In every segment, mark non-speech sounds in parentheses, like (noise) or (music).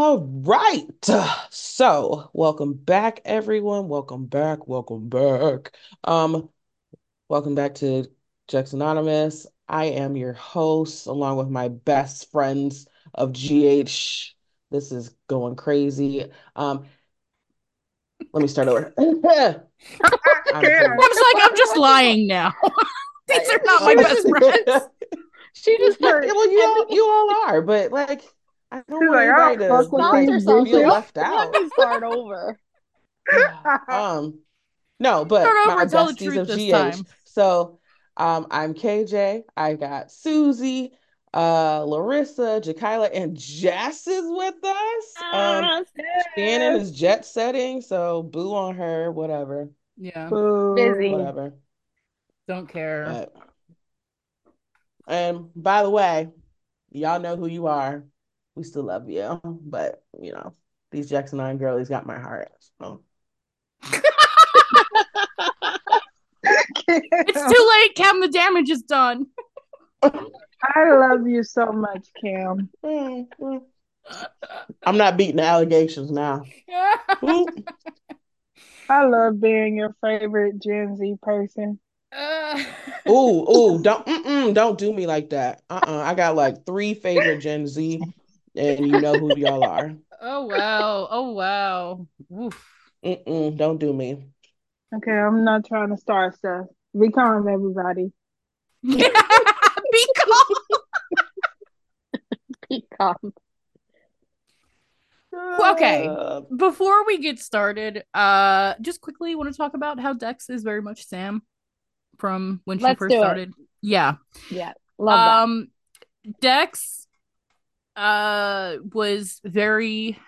All right. So, welcome back, everyone. Welcome back. Welcome back. Um, welcome back to Jex Anonymous. I am your host, along with my best friends of GH. This is going crazy. Um, let me start over. (laughs) I'm (laughs) I'm just like, I'm just lying now. (laughs) These are not my best friends. She just heard. well, you all, you all are, but like, I don't She's want like, anybody to fuck with like, these feel bitches." left Let out. me start over. (laughs) (laughs) um no but Start over my and tell the besties truth of this GH time. so um I'm KJ I got Susie uh Larissa Jakila and Jess is with us um Shannon is jet setting so boo on her whatever Yeah, Busy. whatever don't care. but and by the way y'all know who you are we still love you but you know these Jackson 9 girlies got my heart so (laughs) It's too late, Cam. The damage is done. I love you so much, Cam. (laughs) I'm not beating the allegations now. (laughs) I love being your favorite Gen Z person. Ooh, ooh, don't don't do me like that. Uh-uh. I got like three favorite Gen Z, and you know who y'all are. (laughs) Oh wow! Oh wow! Oof. Don't do me. Okay, I'm not trying to start stuff. Be calm, everybody. (laughs) Be calm. (laughs) Be calm. Okay. Uh, Before we get started, uh, just quickly want to talk about how Dex is very much Sam from when she Let's first do it. started. Yeah. Yeah, love that. um dex uh was very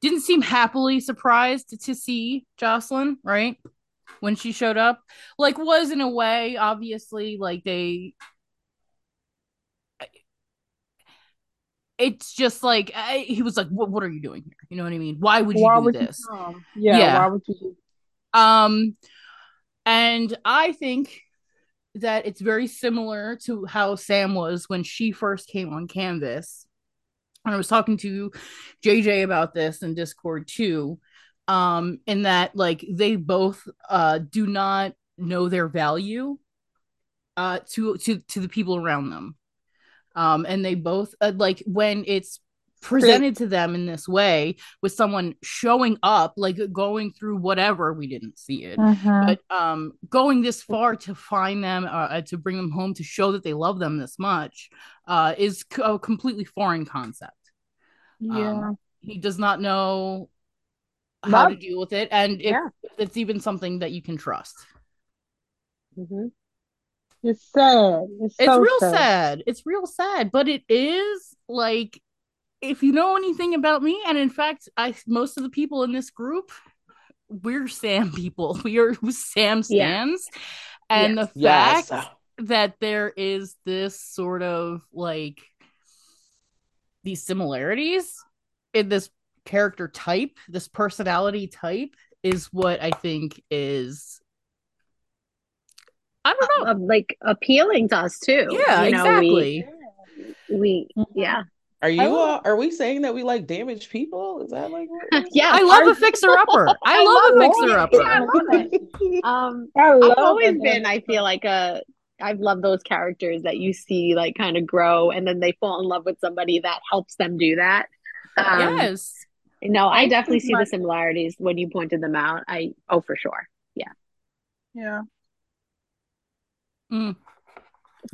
didn't seem happily surprised to see jocelyn right when she showed up like was in a way obviously like they it's just like I, he was like what, what are you doing here you know what i mean why would you why do would this you? Yeah, Yeah. why would you? Um, and I think that it's very similar to how Sam was when she first came on Canvas. And I was talking to JJ about this in Discord too. Um, in that like they both uh do not know their value uh to to to the people around them. Um, and they both uh, like when it's presented to them in this way with someone showing up like going through whatever we didn't see it Mhm. but um going this far to find them uh, to bring them home to show that they love them this much uh is c- a completely foreign concept yeah. um, he does not know how to deal with it and if Yeah. it's even something that you can trust It's sad. It's, it's so real sad. sad it's real sad but it is like if you know anything about me and in fact i most of the people in this group we're sam people (laughs) we are sam Yeah. and Yes. the yes. fact that there is this sort of like these similarities in this character type, this personality type, is what I think is. I don't know. uh, like appealing to us too. yeah, you know, exactly. We, we Mhm. yeah, Are you I love- all, are we saying that we like damaged people? Is that like (laughs) yeah. I love our- a fixer upper. (laughs) I I love a fixer upper. Yeah, I love it. (laughs) Um, I love I've always it. been. I feel like a. I've loved those characters that you see like kind of grow, and then they fall in love with somebody that helps them do that. Um, Yes. No, I I definitely think see the similarities when you pointed them out. I oh for sure. Yeah. Yeah. Mm.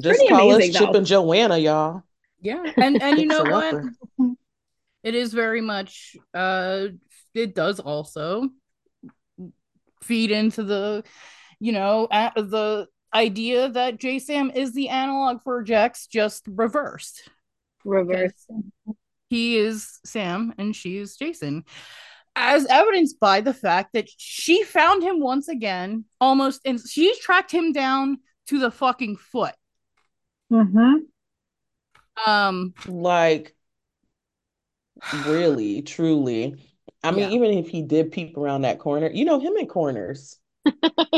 Just pretty call us Chip though. and Joanna, y'all. Yeah. And and you (laughs) know what? It is very much uh it does also feed into the you know a- the idea that J Sam is the analog for Jex just reversed. Reverse. He is Sam and she is Jason. As evidenced by the fact that she found him once again, almost and she tracked him down to the fucking foot. Mm-hmm. Um Like, really, truly. I mean, Yeah. even if he did peep around that corner, you know, him in corners, (laughs)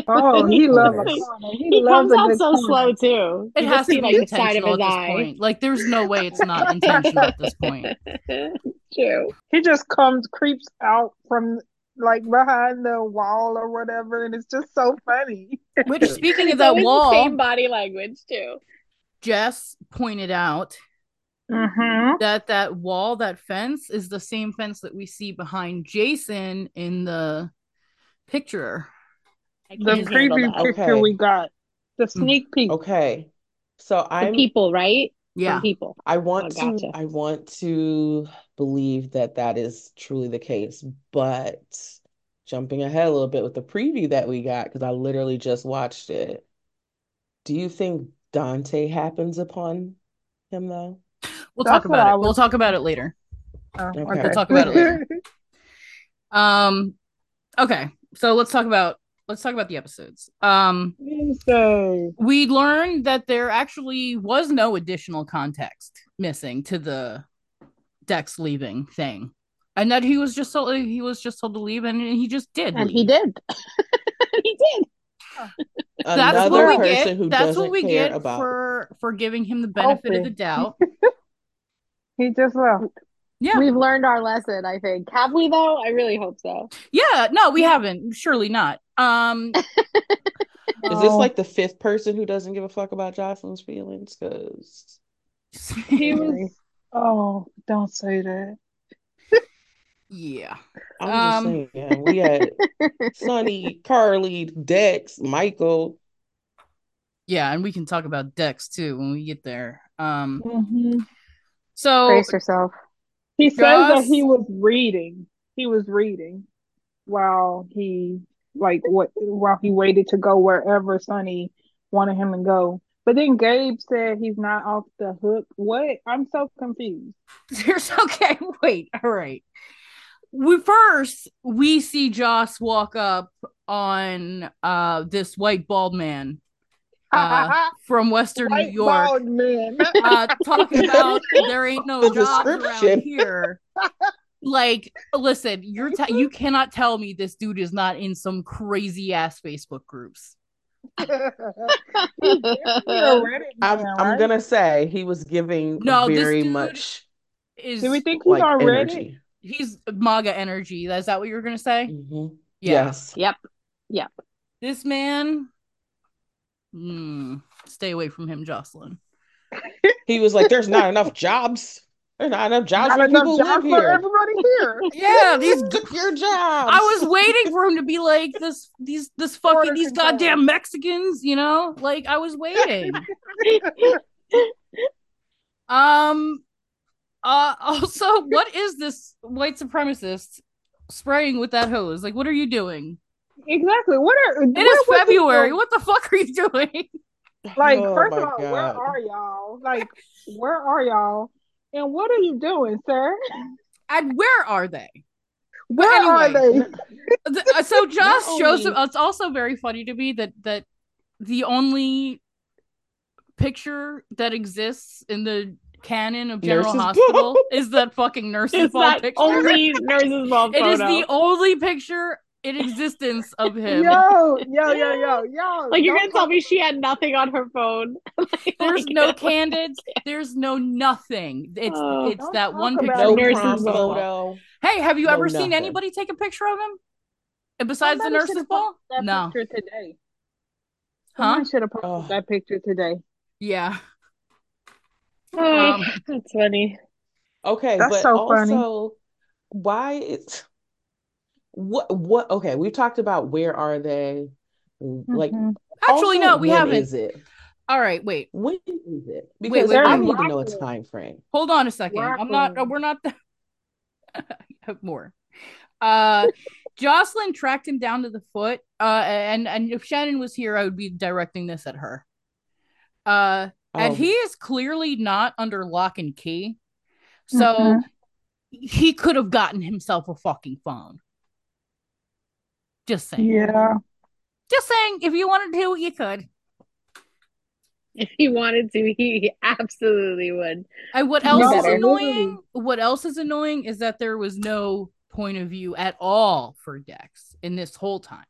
Oh, he loves a corner. He, He loves comes a out so corner. slow too. It You has to be like the side of intentional his at this eye. point. Like, there's no way it's not (laughs) intentional at this point. (laughs) True. He just comes, creeps out from like behind the wall or whatever, and it's just so funny. Which, speaking of that always wall, same body language too. Jess pointed out Mm-hmm. that that wall, that fence, is the same fence that we see behind Jason in the picture. The can't preview picture Okay. we got, the sneak peek. Okay. So I'm people, right? Yeah. From people. I want Oh, to gotcha. I want to believe that that is truly the case, but jumping ahead a little bit with the preview that we got because I literally just watched it. Do you think Dante happens upon him though? We'll That's talk about I it. We'll talk about it later. Oh, Okay. okay. We'll talk about it later. (laughs) Um okay. So let's talk about let's talk about the episodes. Um Wednesday. we learned that there actually was no additional context missing to the Dex leaving thing. And that he was just told he was just told to leave and he just did. And he did. (laughs) he did. (laughs) That's Another what we person get. who That's doesn't what we care get about for for giving him the benefit of the doubt. He just left. Yeah. We've learned our lesson, I think. Have we though? I really hope so. Yeah, no, we haven't. Surely not. Um (laughs) Is this Oh, like the fifth person who doesn't give a fuck about Jocelyn's feelings? Because (laughs) he was. Oh, don't say that. yeah. I'm just Um, saying, we had (laughs) Sonny, Carly, Dex, Michael. Yeah, and we can talk about Dex too when we get there. Um Mhm. So Brace yourself. He says that he was reading. He was reading while he like what while he waited to go wherever Sonny wanted him to go. But then Gabe said he's not off the hook. What? I'm so confused. (laughs) There's okay. Wait. All right. We first we see Joss walk up on uh this white bald man uh (laughs) from Western New York man. uh talking (laughs) about there ain't no The jobs around description. here. Like, listen, you're te- you cannot tell me this dude is not in some crazy ass Facebook groups. (laughs) He's definitely a Reddit I'm I'm gonna say he was giving No, this very dude much Is Do we think he's like on Reddit? energy. he's MAGA energy? Is that what you were gonna say? Mhm. Yeah. Yes. Yep. Yep. This man, hmm, stay away from him, Jocelyn. He was like, "There's not enough jobs. There's not enough jobs Not for enough people who live jobs for here. everybody here. (laughs) Yeah, these. Took your jobs." I was waiting for him to be like this. These this fucking Border these control. goddamn Mexicans, you know. Like I was waiting. (laughs) Um. Uh. (laughs) Also, what is this white supremacist spraying with that hose? Like, what are you doing? Exactly. What are It is February. What the fuck are you doing? (laughs) Like, Oh first of all, where are y'all? Like, where are y'all? And what are you doing, sir? And where are they? Where anyway. are they? (laughs) Th- uh, so Joss Not shows only- it's also very funny to me that that the only picture that exists in the canon of General Nurse's Hospital ball. is that fucking nurse's It's ball that picture. only (laughs) nurse's ball it photo. is the only picture in existence of (laughs) him. Yo, yo, yo, yo, yo. like you're don't gonna tell me she had nothing on her phone. (laughs) Like, There's like, no (laughs) candids. There's no nothing. It's Oh. it's that one picture. no of nurse's ball. ball. photo. Hey, have you No ever seen nothing. anybody take a picture of him? And besides the nurse's should've ball? That No. picture today. Huh? Someone should have posted Oh. that picture today. Yeah. Oh, (sighs) Um, that's funny. Okay, That's but so funny. also, why is what what? Okay, we've talked about where are they? Like, Mhm. Actually, also, no, we when haven't. is it? All right, wait. When is it? Because wait, I wait. need to know a time frame. Hold on a second. I'm not. We're not. (laughs) have more. Uh, Jocelyn tracked him down to the foot. Uh, and and if Shannon was here, I would be directing this at her. Uh, and Oh, he is clearly not under lock and key, so Mhm. he could have gotten himself a fucking phone. Just saying. Yeah. Just saying. If you wanted to, you could. If he wanted to, he, he absolutely would. And what No, else is annoying? What else is annoying is that there was no point of view at all for Dex in this whole time.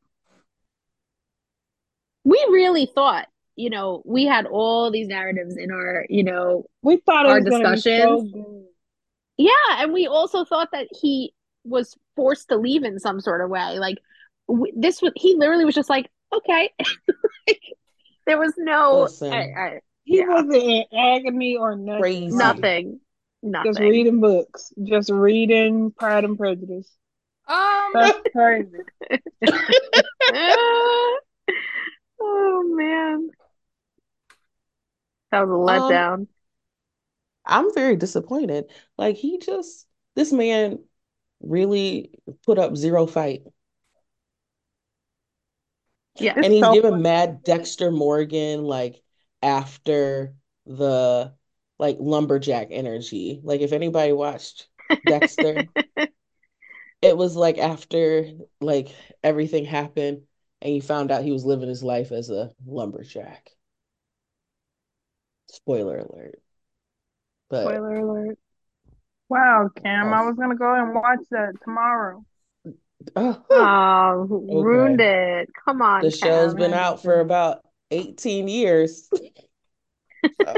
we really thought, you know, we had all these narratives in our, you know, We thought Our was so discussions. yeah, and we also thought that he was forced to leave in some sort of way. Like w- this was, he literally was just like, okay, (laughs) like, there was no Listen. I, I, He Yeah. wasn't in agony or nothing. Crazy. nothing, nothing. Just reading books. Just reading Pride and Prejudice. Um, That's (laughs) crazy. (laughs) oh man, that was a Um, letdown. I'm very disappointed. Like he just this man really put up zero fight. Yeah, And he's so giving funny. mad Dexter Morgan like after the like lumberjack energy. Like if anybody watched Dexter, (laughs) it was like after like everything happened and you found out he was living his life as a lumberjack. Spoiler alert. But Spoiler alert. Wow, Cam, I was gonna go and watch that tomorrow. Oh, oh, ruined it. Come on, the show's been out for about 18 years. (laughs) So,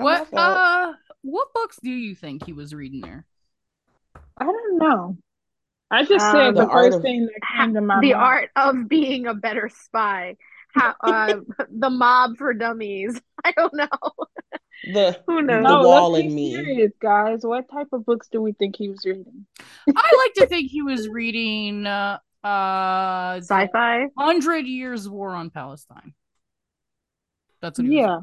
what uh what books do you think he was reading there? I don't know. I just Um, said the, The Art first of- thing that came to my mind the mind. art of being a better spy. How, (laughs) uh, the mob for dummies. (laughs) I don't know. The Who knows? The No, Wall let's and be Me. serious, guys. What type of books do we think he was reading? I like to think he was reading uh uh Sci-fi. Hundred Years War on Palestine. That's what he was Yeah.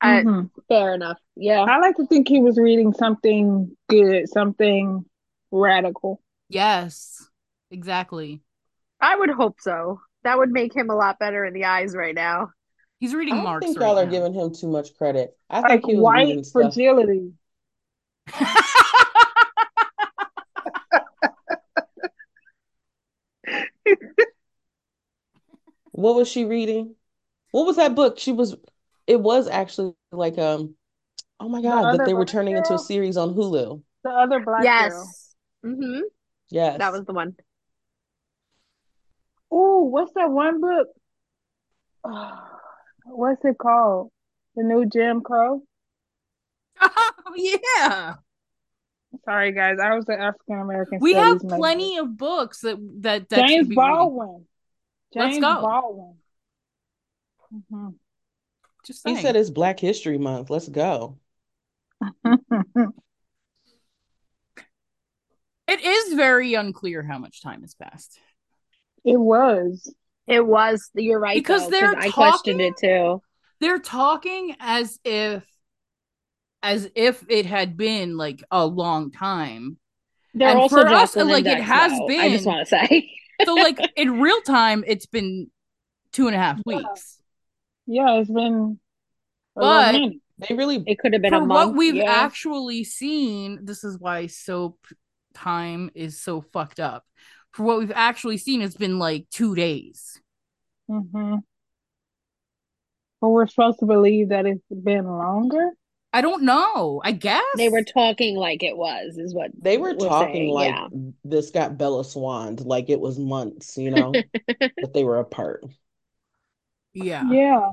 I, Mhm. fair enough. Yeah. I like to think he was reading something good, something radical. Yes, exactly. I would hope so. That would make him a lot better in the eyes right now. He's reading I Marx think right y'all are now. giving him too much credit. I Like think he was reading white stuff. fragility. What was she reading? What was that book? She was, it was actually like, um, oh my The God, that they were black turning into a series on Hulu. The other black girl. yes. hmm Yes. That was the one. Ooh, what's that one book? What's it called? The new Jim Crow? oh yeah. Sorry, guys. I was an African American We have studies major. plenty of books that that that James should be reading. Baldwin. Let's James go. Baldwin. Mhm. Just He said it's Black History Month. Let's go. (laughs) It is very unclear how much time has passed. it was. It was. You're right. Because though, they're I questioned talking- it too. They're talking as if as if it had been like a long time. They're And also for us, Jacqueline like, it has though, I just want to say. (laughs) So like in real time, it's been two and a half weeks. Yeah, it's been a But- They really, It could have been For a what month. we've yeah. actually seen, this is why soap time is so fucked up. For what we've actually seen, it's been like two days. hmm But we're supposed to believe that it's been longer. I don't know. I guess They were talking like it was, is what they were we're talking saying, like yeah. this got Bella Swanned, like it was months, you know, (laughs) that they were apart. yeah. Yeah.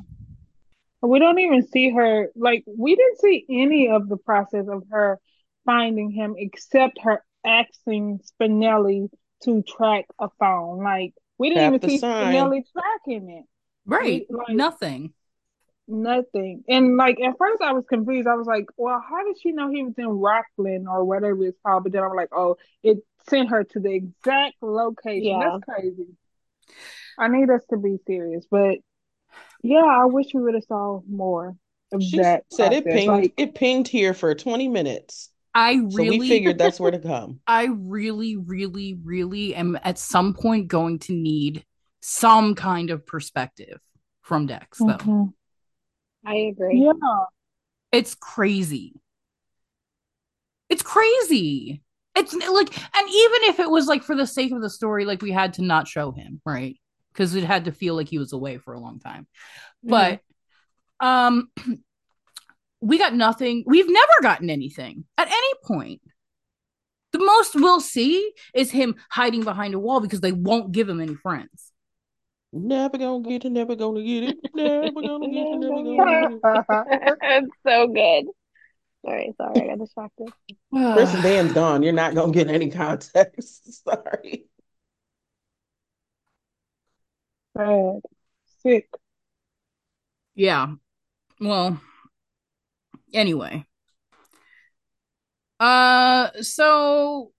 We don't even see her, like, we didn't see any of the process of her finding him except her asking Spinelli to track a phone. Like, we didn't Tap even the see sign. Spinelli tracking it. Right. We- like- Nothing. Nothing. And like at first I was confused. I was like, well, how did she know he was in Rockland or whatever it's called? But then I'm like, oh, it sent her to the exact location. Yeah. That's crazy. I need us to be serious. But yeah, I wish we would have saw more of She that said it pinged, Like, it pinged here for 20 minutes. I So really we figured that's where to come. (laughs) I really, really, really am at some point going to need some kind of perspective from Dex, though. mhm. I agree. Yeah. It's crazy. It's crazy. It's like, and even if it was like for the sake of the story, like we had to not show him, right? Because it had to feel like he was away for a long time. But um we got nothing. We've never gotten anything at any point. The most we'll see is him hiding behind a wall because they won't give him any friends. Never gonna get it, never gonna get it, (laughs) never gonna get it, never gonna get it. it's so good. All right, sorry, I got distracted. (sighs) Chris and Dan's gone. You're not gonna get any context. (laughs) Sorry. Bad. Sick. Yeah. Well, anyway. Uh so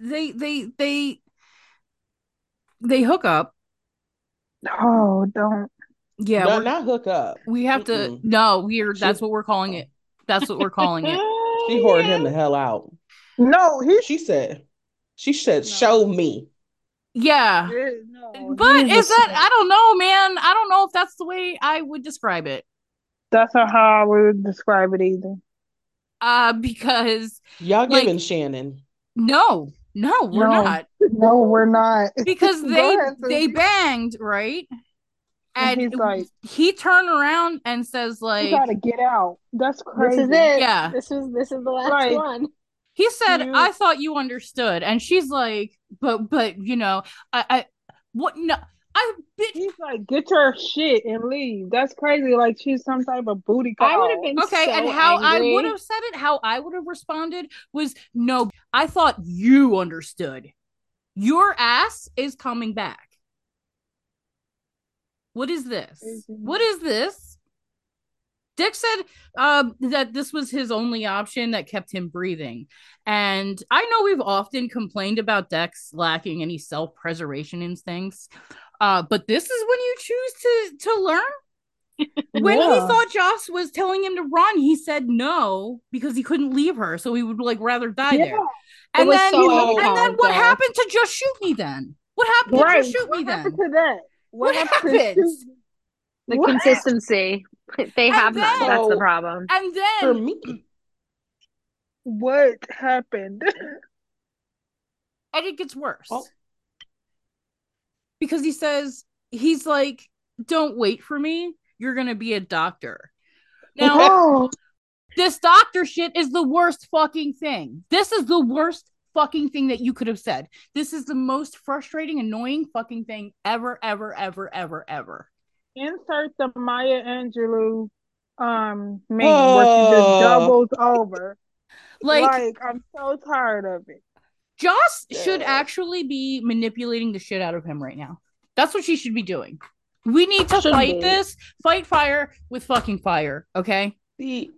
they they they they hook up. Oh, don't. Yeah, no, we're- not hook up. we have to Mm-mm. no, we're She- that's what we're calling it. That's what we're calling it. (laughs) She hoarded him the hell out. No, he She said, she said, No. show me. Yeah. No, But he is was- that I don't know, man. I don't know if that's the way I would describe it. That's not how I would describe it either. Uh because Y'all Like- giving Shannon. no, no, we're No. not. (laughs) No, we're not. (laughs) Because they ahead, they banged, right? And And he's like- he turned around and says like, You like gotta get out. That's This crazy. is it. Yeah. This is this is the last Like- one. he said You- i thought you understood and she's like but but you know i i what no i bitch He's like, get your shit and leave. That's crazy. Like she's some type of booty call. I would have been okay so and how angry. i would have said it how i would have responded was no i thought you understood your ass is coming back what is this Crazy. what is this dick said uh, that this was his only option that kept him breathing and i know we've often complained about dex lacking any self-preservation instincts uh, but this is when you choose to to learn (laughs) when he Yeah. thought Joss was telling him to run, he said no because he couldn't leave her, so he would like rather die Yeah. there. And then, so and then what happened to just shoot me? Then what happened to Right. just shoot what me? Then happened to that? What happened to happens? The What? consistency. (laughs) They have none. then- That's the problem. and then For me. What happened? and it gets worse Oh. because he says he's like, "Don't wait for me. You're gonna be a doctor." Now oh, this doctor shit is the worst fucking thing. This is the worst fucking thing that you could have said. This is the most frustrating, annoying fucking thing ever, ever, ever, ever, ever. Insert the Maya Angelou um meme where she just Oh. doubles over. Like, Like, I'm so tired of it. Joss should actually be manipulating the shit out of him right now. That's what she should be doing. We need to Should fight be. this, fight fire with fucking fire, okay? See,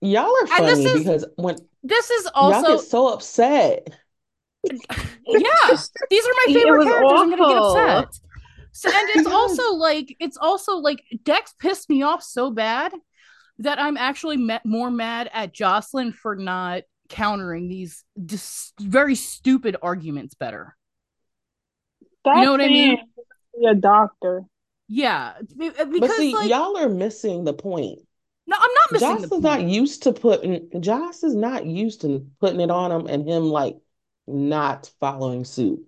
y'all are And this funny is- because when This is y'all also get so upset. yeah these are my favorite was characters i'm gonna get upset so, and it's (laughs) also like it's also like dex pissed me off so bad that i'm actually ma- more mad at jocelyn for not countering these dis- very stupid arguments better You know what I mean? saying Be a doctor. yeah uh, because But see, like y'all are missing the point. no i'm not missing Joss the is not used to putting Joss is not used to putting it on him and him like not following suit.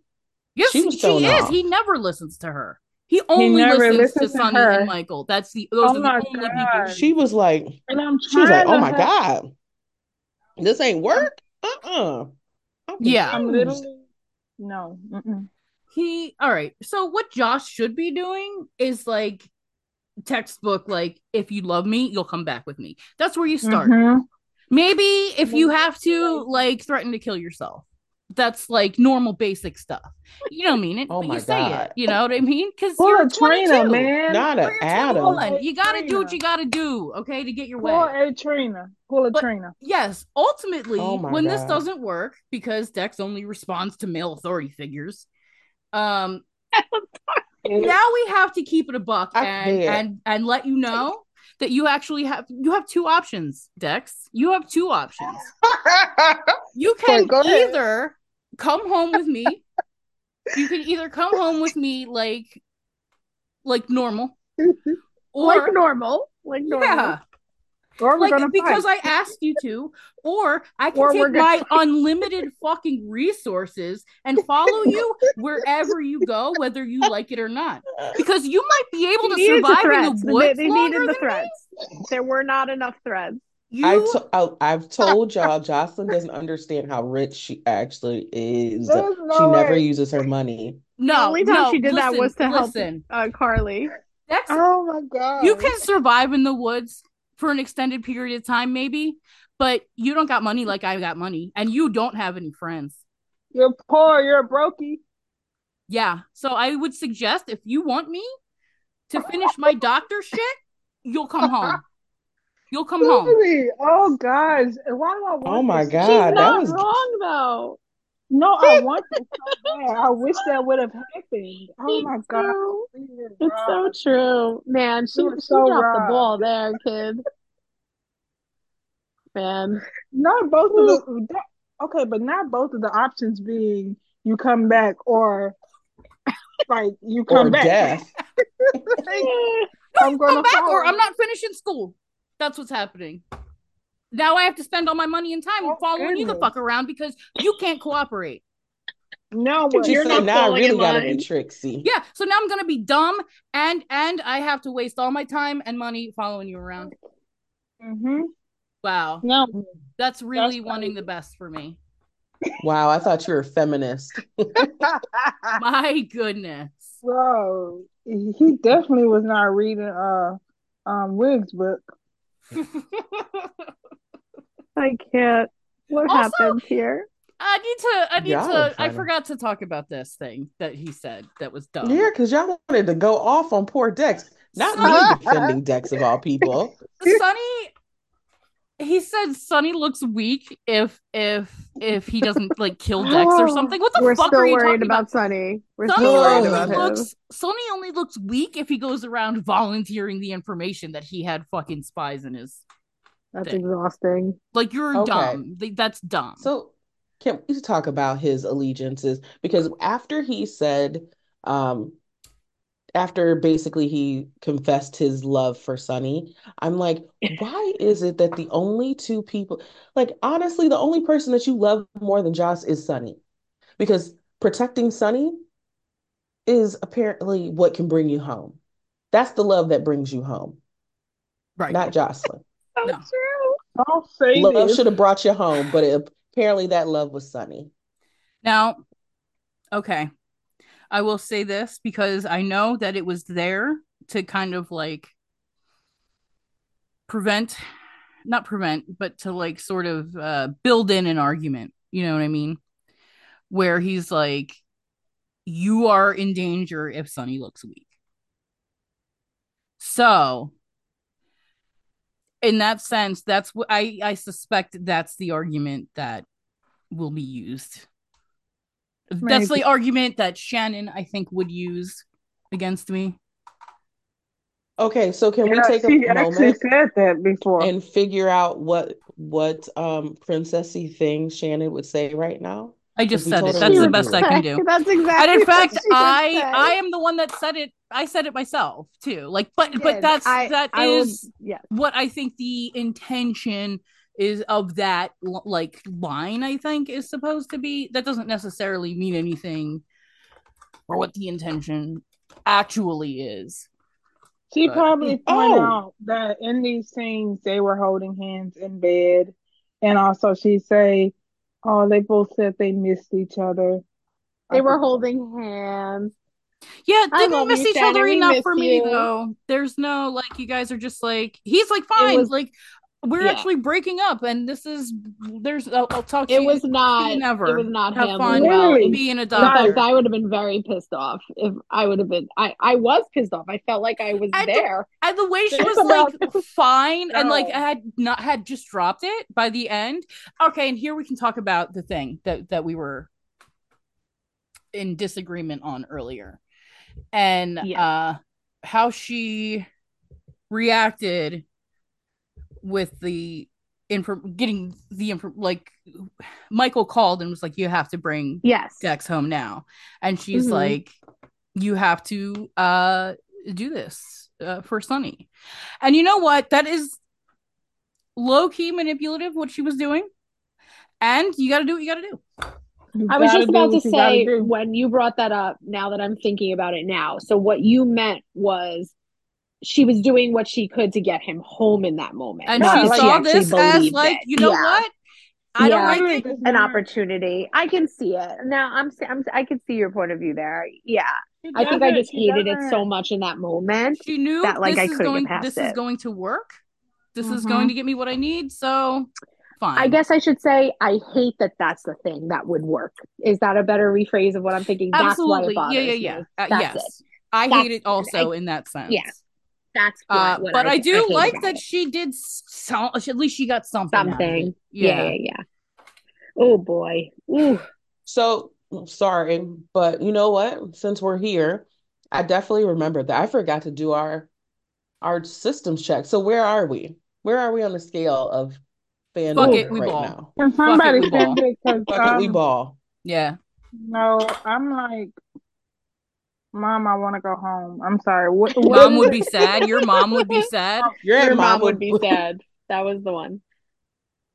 yes she was she is off. he never listens to her he only never listens to to Sonny her. and Michael. That's the those Oh are the my only people. God. She was like, And I'm she was like, oh my have- God, this ain't work. Uh-uh. I'm Yeah. I'm literally no. Mm-mm. he all right so what joss should be doing is like textbook like if you love me you'll come back with me that's where you start Mhm. maybe if you have to like threaten to kill yourself that's like normal basic stuff you don't mean it Oh but my you say God. it you know what i mean because you're a Trina, 22 man. Not an you're Adam. you gotta do what you gotta do okay to get your Pull way a Trina. Pull a But- Trina. yes ultimately Oh my when this doesn't work because dex only responds to male authority figures um now we have to keep it a buck and and and let you know that you actually have you have two options dex you have two options (laughs) you can Wait, go ahead. either come home with me you can either come home with me like like normal (laughs) or like normal. Like normal. yeah or like because fight. I asked you to, or I can Or take my unlimited fucking resources and follow you wherever you go, whether you like it or not. Because you might be able to needed the survive in the woods They, they needed the than threats. There were not enough threads. You I to, I, I've told y'all Jocelyn doesn't (laughs) understand how rich she actually is. There's She no never uses her money. The no only time no she did that was to help listen. uh, Carly. Dex, Oh my god. you can survive in the woods for an extended period of time, maybe, but you don't got money like I got money, and you don't have any friends. You're poor. You're a brokey. Yeah, so I would suggest if you want me to finish my doctor shit, you'll come home. (laughs) You'll come home. Really? Oh gosh. Why do I want Oh my this? God, She's that not was- wrong though. No, I want this so bad. I wish that would have happened. Oh my god. so- It's so true, man. She, You were she so dropped the ball there, kid. Man, Not both of the that- okay, but not both of the options being you come back or like you come Or back. death. (laughs) Like, (laughs) I'm gonna Come back, or. I'm not finishing school. That's what's happening. Now I have to spend all my money and time Oh, following you the fuck around because you can't cooperate. No, but You're said, not now I really in gotta be Trixie. Yeah, so now I'm gonna be dumb and and I have to waste all my time and money following you around. hmm Wow, no, that's really That's wanting crazy. the best for me. Wow, I thought you were a feminist. (laughs) (laughs) My goodness. bro, he definitely was not reading uh um Wig's book. I can't. What Also- happened here? I need to. I need Y'all to. I forgot to talk about this thing that he said that was dumb. Yeah, because y'all wanted to go off on poor Dex. Not me defending Dex of all people. (laughs) Sonny. He said Sonny looks weak if if if he doesn't like kill (gasps) Dex or something. What the We're fuck still are you worried talking about about? Sonny. We're Sonny still worried only about him. looks Sonny only looks weak if he goes around volunteering the information that he had fucking spies in his That's thing. exhausting. like you're Okay. dumb. That's dumb. So can we talk about his allegiances? Because after he said, um, after basically he confessed his love for Sonny, I'm like, why is it that the only two people, like honestly, the only person that you love more than Joss is Sonny? Because protecting Sonny is apparently what can bring you home. That's the love that brings you home, right. not Jocelyn. (laughs) So No. true. Don't say Love should have brought you home, but it, apparently that love was Sonny. Now, okay. I will say this because I know that it was there to kind of like prevent, not prevent, but to like sort of uh, build in an argument. You know what I mean? Where he's like, you are in danger if Sonny looks weak. So, in that sense, that's what I, I suspect that's the argument that will be used. That's the argument that Shannon, I think, would use against me. Okay, so can we take a moment said that before. and figure out what what um princessy thing Shannon would say right now? I just said it. That's the best do I can do. (laughs) That's exactly. And in fact, what I say. I am the one that said it. I said it myself too. Like, but You but did. that's I- that I will- is yes. what I think the intention is of that like line. I think is supposed to be. That doesn't necessarily mean anything, or what the intention actually is. She But- probably oh! pointed Oh. out that in these scenes they were holding hands in bed, and also she say, "Oh, they both said they missed each other." They I were think- holding hands. Yeah, they didn't miss each other enough miss for me though. There's no like you guys are just like he's like fine, was- like we're Yeah. actually breaking up, and this is there's I'll, I'll talk to It you. was not. never. It was not Have fun well. Being a doctor. I would have been very pissed off if I would have been. I I was pissed off. I felt like I was I there. And the way she was like fine and like i had not had just dropped it by the end. Okay, and here we can talk about the thing that that we were in disagreement on earlier. And Yeah. uh how she reacted with the info getting the info like Michael called and was like you have to bring Yes. Dex home now. And she's Mhm. like, you have to uh do this uh, for Sonny. And you know what? That is low key manipulative what she was doing. And you got to do what you got to do. You I was just about to what you gotta say when you brought that up, now that I'm thinking about it now. So what you meant was she was doing what she could to get him home in that moment. And No, she like, saw actually this as like, it. you know Yeah. what? I don't Yeah. like it. An opportunity. I can see it. Now I'm, I'm I can see your point of view there. Yeah. I think I just hated it so much in that moment. She knew that, like, this I couldn't get going past this is going to work. This is Mhm. going to get me what I need. So fine. I guess I should say I hate that that's the thing that would work. Is that a better rephrase of what I'm thinking? Absolutely. That's why it yeah, bothers yeah, me. yeah. Uh, yes. it. I That's hate it it. also I- in that sense. yeah. That's what, Uh, what but I, I, do hate like that it. she did some. At least she got something. out of it. something. Yeah, yeah, yeah. Oh boy. Ooh. So sorry, but you know what? Since we're here, I definitely remember that I forgot to do our our systems check. So where are we? Where are we on the scale of fandom Fuck it, we right ball. now? Can Fuck it, we ball. it? Because Fuck it, we um, ball. Yeah. no, I'm like, Mom, I want to go home. I'm sorry. What? what Mom would be sad. Your mom would be (laughs) sad. Oh, your, Your mom, mom would be sad. That was the one.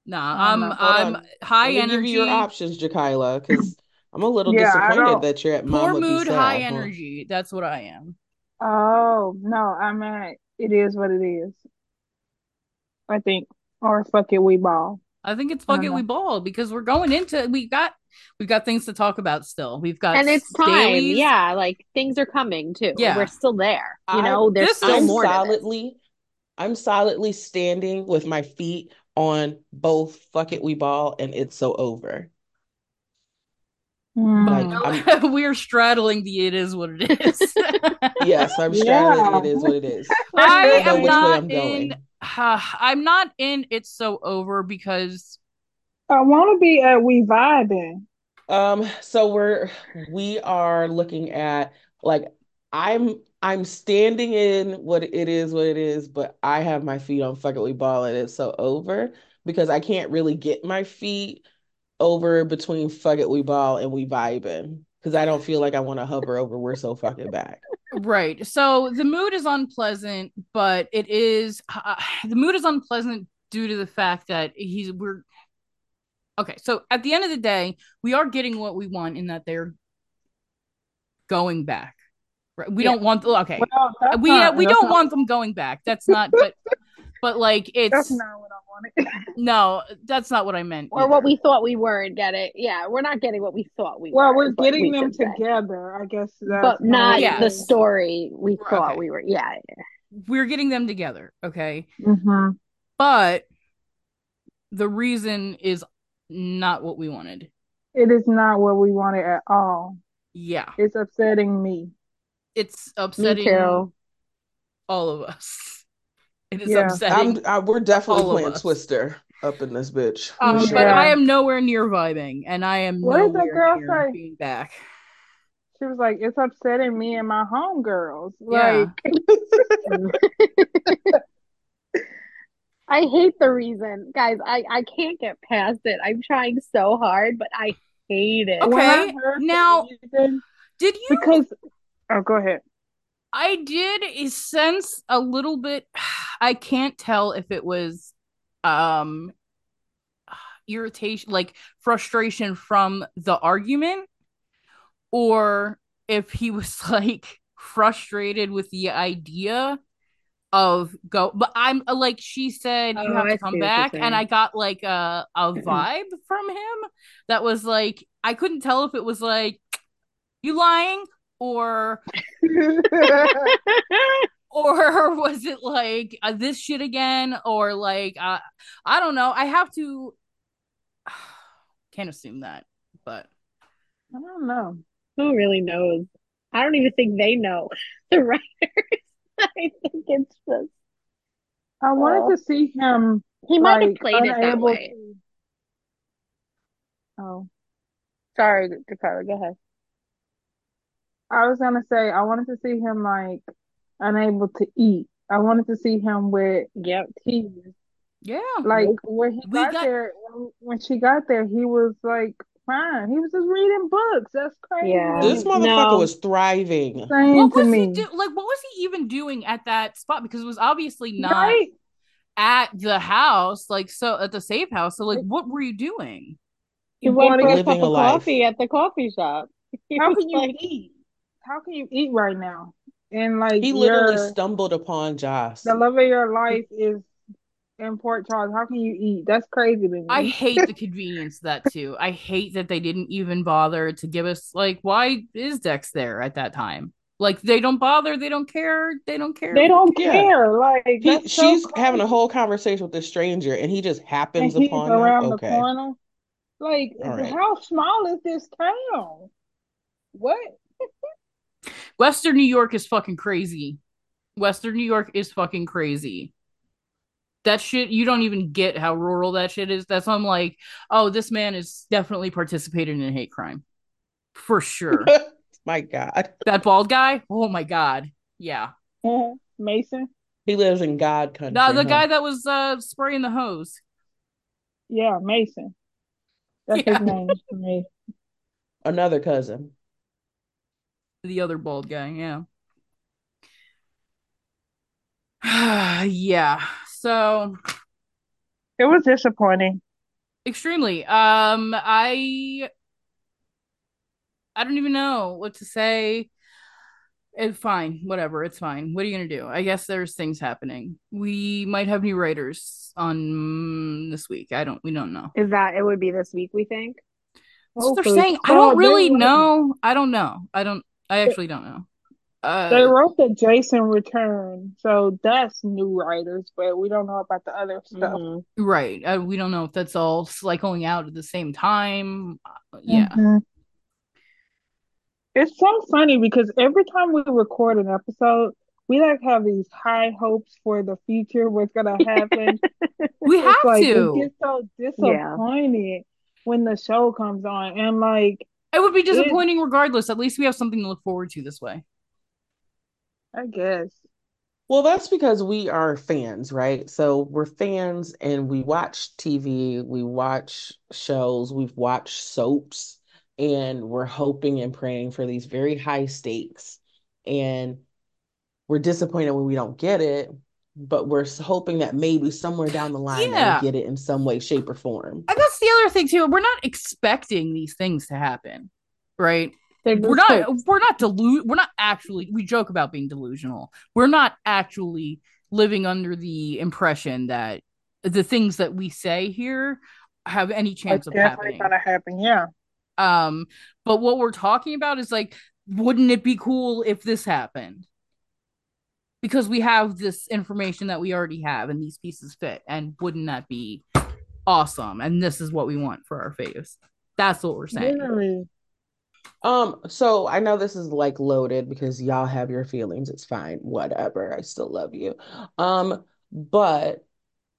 Nah, Oh, I'm no. I'm on. high Let energy. give you your options, Jakayla, because I'm a little Yeah, disappointed that you're at mom Poor would be mood, sad. high Well, energy. That's what I am. Oh no, I'm at. It is what it is. I think, or fuck it, we ball. I think it's I fuck don't it, we ball because we're going into we got we've got things to talk about still. We've got And it's time. dailies. Yeah, like things are coming too. Yeah. We're still there. You I- know, there's still is- I'm more solidly, I'm solidly standing with my feet on both fuck it, we ball and it's so over. Mm. I'm- (laughs) we are straddling the it is what it is. (laughs) Yes, I'm Yeah. straddling. It is what it is. I I know am which way not I'm in going. (sighs) I'm not in it's so over because I want to be at we vibing. Um, so we're we are looking at like I'm I'm standing in what it is, what it is, but I have my feet on fuck it, we ball and it's so over because I can't really get my feet over between fuck it, we ball and we vibing because I don't feel like I want to hover over we're so fucking back. Right. So the mood is unpleasant, but it is uh, the mood is unpleasant due to the fact that he's we're okay. So at the end of the day, we are getting what we want in that they're going back. Right. We Yeah. don't want okay. Well, we not- uh, we don't not- want them going back. That's not. But (laughs) but like That's it's not what I wanted. (laughs) no. That's not what I meant. Or what we thought we weren't getting. Yeah, we're not getting what we thought we Well, were. we're getting we them should say. together. I guess that's But not Yeah. the story we Right, thought okay. we were. Yeah. we're getting them together. Okay. hmm But the reason is not what we wanted. It is not what we wanted at all. Yeah. It's upsetting me. It's upsetting too. all of us. (laughs) It is Yeah. upsetting. I'm I, we're definitely all playing. Twister up in this bitch. Um, sure. But I am nowhere near vibing, and I am What did that girl near say? being back. She was like, "It's upsetting me and my homegirls." Yeah. (laughs) (laughs) Like, I hate the reason, guys. I I can't get past it. I'm trying so hard, but I hate it. Okay. when I heard the now- Did you? because oh, go ahead. I did is sense a little bit. (sighs) I can't tell if it was um irritation, like frustration from the argument, or if he was (laughs) like frustrated with the idea of go. But I'm like she said, you Oh, have I to come back, and. I got like a a (clears throat) vibe from him that was like I couldn't tell if it was like you lying or (laughs) or (laughs) was it like uh, this shit again or like uh, i don't know i have to (sighs) can't assume that but I don't know. Who really knows? I don't even think they know. (laughs) The writers. (laughs) I think it's just I wanted to see him he might have like played it that unable way. to. Oh, Sorry, Dakota, go ahead. I was gonna say I wanted to see him like unable to eat. I wanted to see him with Yep. tears. yeah Like when he got, got- there, when, when she got there, he was like fine. He was just reading books. That's crazy. Yeah. This No. motherfucker was thriving. Saying what to was me, he do like what was he even doing at that spot because it was obviously not right? at the house like so at the safe house so like what were you doing He went get a Living cup a of life. coffee at the coffee shop. (laughs) He How can you like, eat? How can you eat right now? and like He literally your stumbled upon Joss. the love of your life is in Port Charles. How can you eat? That's crazy to me. I hate the convenience of that too. I hate that they didn't even bother to give us like why is Dex there at that time? Like they don't bother, they don't care, they don't care. They don't Yeah. care. Like He, that's so she's having a whole conversation with a stranger, and he just and happens he's upon around them. the Okay, corner. Like, all right. how small is this town? What? Western New York is fucking crazy. Western New York is fucking crazy. That shit, you don't even get how rural that shit is. That's why I'm like, oh, this man is definitely participating in a hate crime. For sure. (laughs) My God, that bald guy, oh my god. Yeah. Mason? he lives in God country. No, the huh? guy that was uh spraying the hose. Yeah, Mason. That's Yeah. his (laughs) name for me. another cousin. The other bald guy, yeah. (sighs) yeah. So It was disappointing. extremely. Um I I don't even know what to say. It's fine, whatever, it's fine. What are you gonna do? I guess there's things happening. We might have new writers on mm, this week. I don't we don't know. Is that it would be this week, we think? That's what they're saying. I don't really know. I don't know. I don't I actually don't know. Uh They wrote that Jason returned, so that's new writers, but we don't know about the other stuff. Mhm. Right. Uh, we don't know if that's all cycling out at the same time. Uh, yeah. Mhm. It's so funny because every time we record an episode, we like have these high hopes for the future, what's gonna (laughs) happen. We have like to. we get so disappointed when the show comes on, and like It would be disappointing regardless. At least we have something to look forward to this way. I guess Well, that's because we are fans, right? So we're fans and we watch TV, we watch shows, we've watched soaps, and we're hoping and praying for these very high stakes. And we're disappointed when we don't get it, but we're hoping that maybe somewhere down the line Yeah. we get it in some way, shape, or form. And that's the other thing too. We're not expecting these things to happen, right? They're We're not. hopes. We're not delu. We're not actually. We joke about being delusional. We're not actually living under the impression that the things that we say here have any It's chance of definitely happening. gonna happen. Yeah, Um, but what we're talking about is like, wouldn't it be cool if this happened? Because we have this information that we already have, and these pieces fit, and wouldn't that be awesome? And this is what we want for our faves. That's what we're saying. literally. Um, so I know this is like loaded because y'all have your feelings. It's fine, whatever. I still love you. Um, but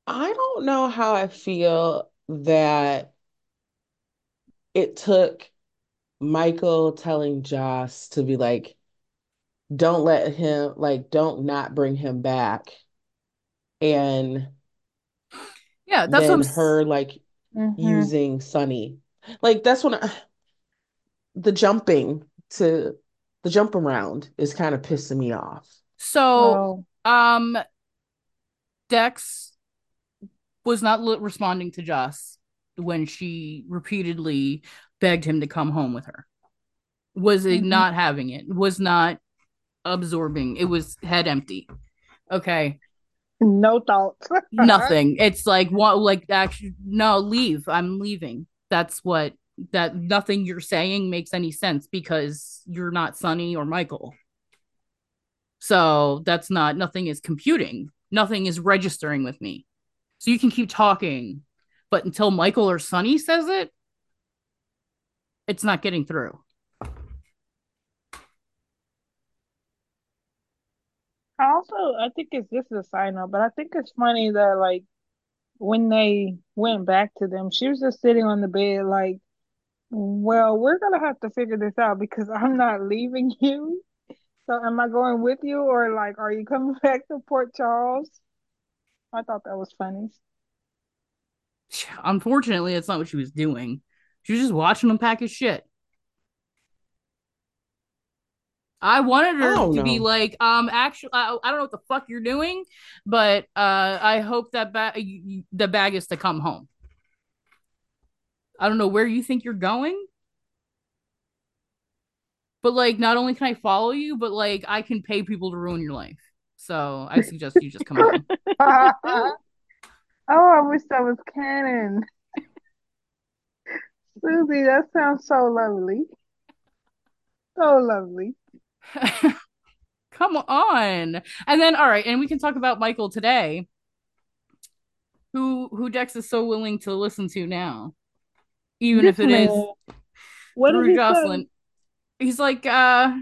I don't know how I feel that it took Michael telling Joss to be like, don't let him, like, don't not bring him back. And Yeah, that's what I'm her like Mhm. using Sonny. Like that's when I, the jumping to the jump around is kind of pissing me off. So, Oh, um, Dex was not li- responding to Joss when she repeatedly begged him to come home with her. Was it Mhm. not having it? Was not absorbing. It was head empty. Okay, no thoughts. (laughs) nothing. It's like what? Like actually, no, leave. I'm leaving. That's what. That nothing you're saying makes any sense because you're not Sonny or Michael. So that's not nothing is computing. Nothing is registering with me. So you can keep talking, but until Michael or Sonny says it, it's not getting through. I also, I think it's this is a side note, but I think it's funny that like when they went back to them, she was just sitting on the bed like, well, we're gonna have to figure this out because I'm not leaving (laughs) you. So am I going with you or like are you coming (laughs) back to Port Charles? I thought that was funny. (sighs) Unfortunately, that's not what she was doing. She was just watching him pack his shit. I wanted her I don't to be know. like, um, actually, I, I don't know what the fuck you're doing, but uh, I hope that ba- you- you- the bag is to come home. I don't know where you think you're going, But like, not only can I follow you, but like, I can pay people to ruin your life. So I suggest you just come on. (laughs) (laughs) oh, I wish that was canon. Susie, that sounds so lovely. So lovely. (laughs) come on. And then, all right, and we can talk about Michael today, who who Dex is so willing to listen to now, even This if it is man, what did through he Jocelyn. He's like, uh,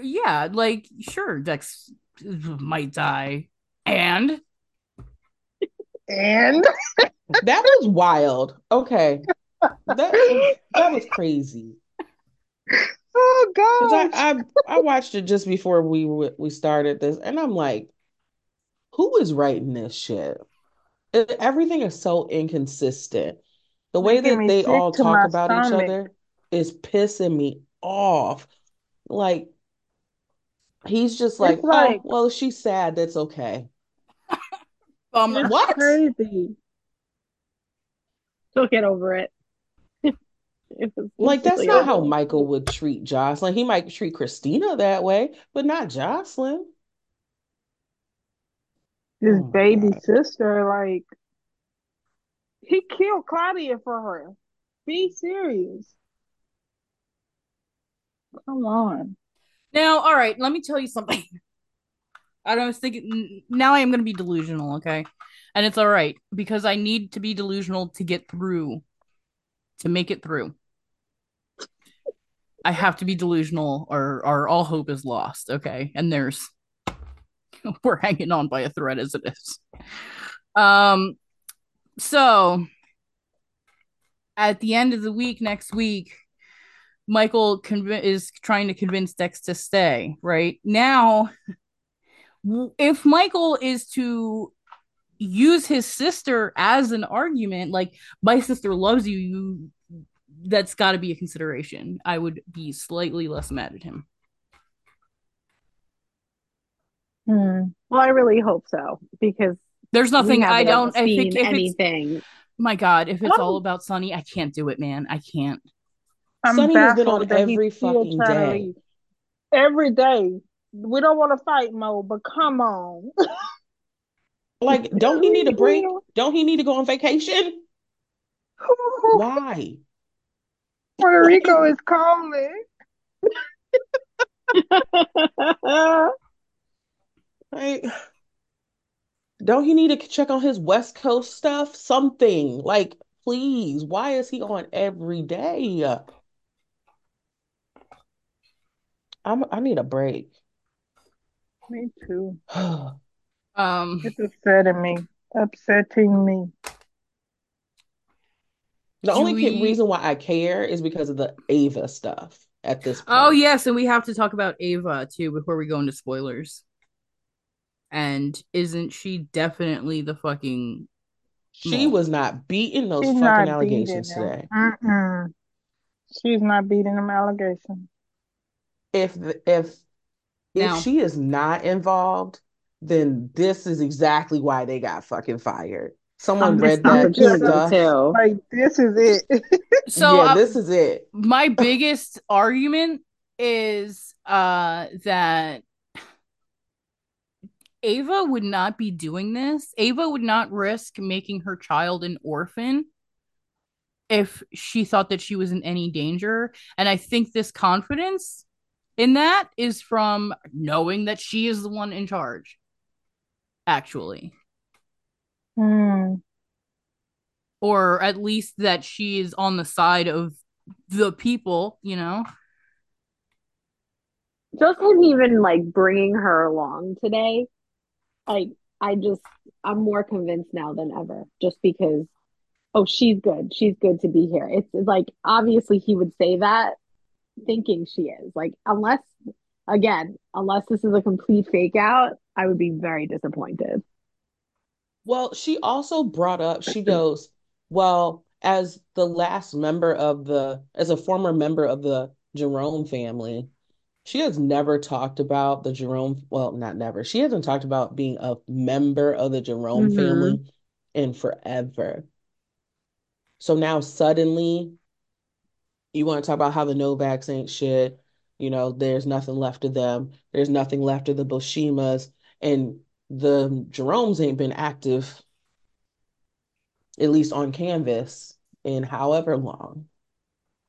yeah, like sure, Dex might die, and? And (laughs) That was wild. Okay. That that was crazy. Oh god! I, I I watched it just before we we started this, and I'm like, who is writing this shit? Everything is so inconsistent. The way that they all talk my about each other is pissing me off. Like he's just like, It's oh, well, she's sad. That's okay. (laughs) bummer. it's What? crazy. She'll get over it. (laughs) It Like that's completely not how. Michael would treat Jocelyn. He might treat Christina that way, but not Jocelyn. His Oh baby God. sister, like he killed Claudia for her. Be serious. Come on. Now, all right, let me tell you something. (laughs) I was thinking now I am going to be delusional, okay? And it's all right because I need to be delusional to get through, to make it through. I have to be delusional or or all hope is lost, okay? And there's (laughs) we're hanging on by a thread as it is. Um so at the end of the week next week Michael conv- is trying to convince Dex to stay, right? Now if Michael is to use his sister as an argument, like my sister loves you, you that's got to be a consideration. I would be slightly less mad at him. Hmm. Well, I really hope so because There's nothing I don't. I think if it's anything. my God, if it's all Oh. about Sonny, I can't do it, man. I can't. I'm Sonny has been on every he's still fucking day. Every day. We don't want to fight, Mo, but come on. (laughs) Like, (laughs) don't he need a We- we break? don't- Don't he need to go on vacation? (laughs) Why? Puerto Rico is calling. Like, don't he need to check on his West Coast stuff? Something. Like, please, why is he on every day? I'm I need a break. Me too. (sighs) Um, It's upsetting me. Upsetting me. The only we- reason why I care is because of the Ava stuff at this point. oh yes, and we have to talk about Ava too before we go into spoilers. And isn't she definitely the fucking She No. was not beating those She's fucking not allegations beating them. today. Mm-mm. She's not beating them allegations. If the, if Now- if she is not involved, then this is exactly why they got fucking fired. Someone Um, read it's that opportunity stuff. too. Like this is it. (laughs) so yeah, uh, this is it. my biggest argument is uh that Ava would not be doing this. Ava would not risk making her child an orphan if she thought that she was in any danger. And I think this confidence in that is from knowing that she is the one in charge. Actually. Hmm. Or at least that she is on the side of the people, you know? Just him even like bringing her along today, like I just I'm more convinced now than ever. Just because, oh, she's good. She's good to be here. It's, like obviously he would say that thinking she is. Like unless again, unless this is a complete fake out, I would be very disappointed. Well, she also brought up, she goes, well, as the last member of the, as a former member of the Jerome family, she has never talked about the Jerome, well, not never. She hasn't talked about being a member of the Jerome Mhm. family in forever. So now suddenly you want to talk about how the Novaks ain't shit. You know, there's nothing left of them. There's nothing left of the Bushimas, and the Jeromes ain't been active, at least on canvas, in however long.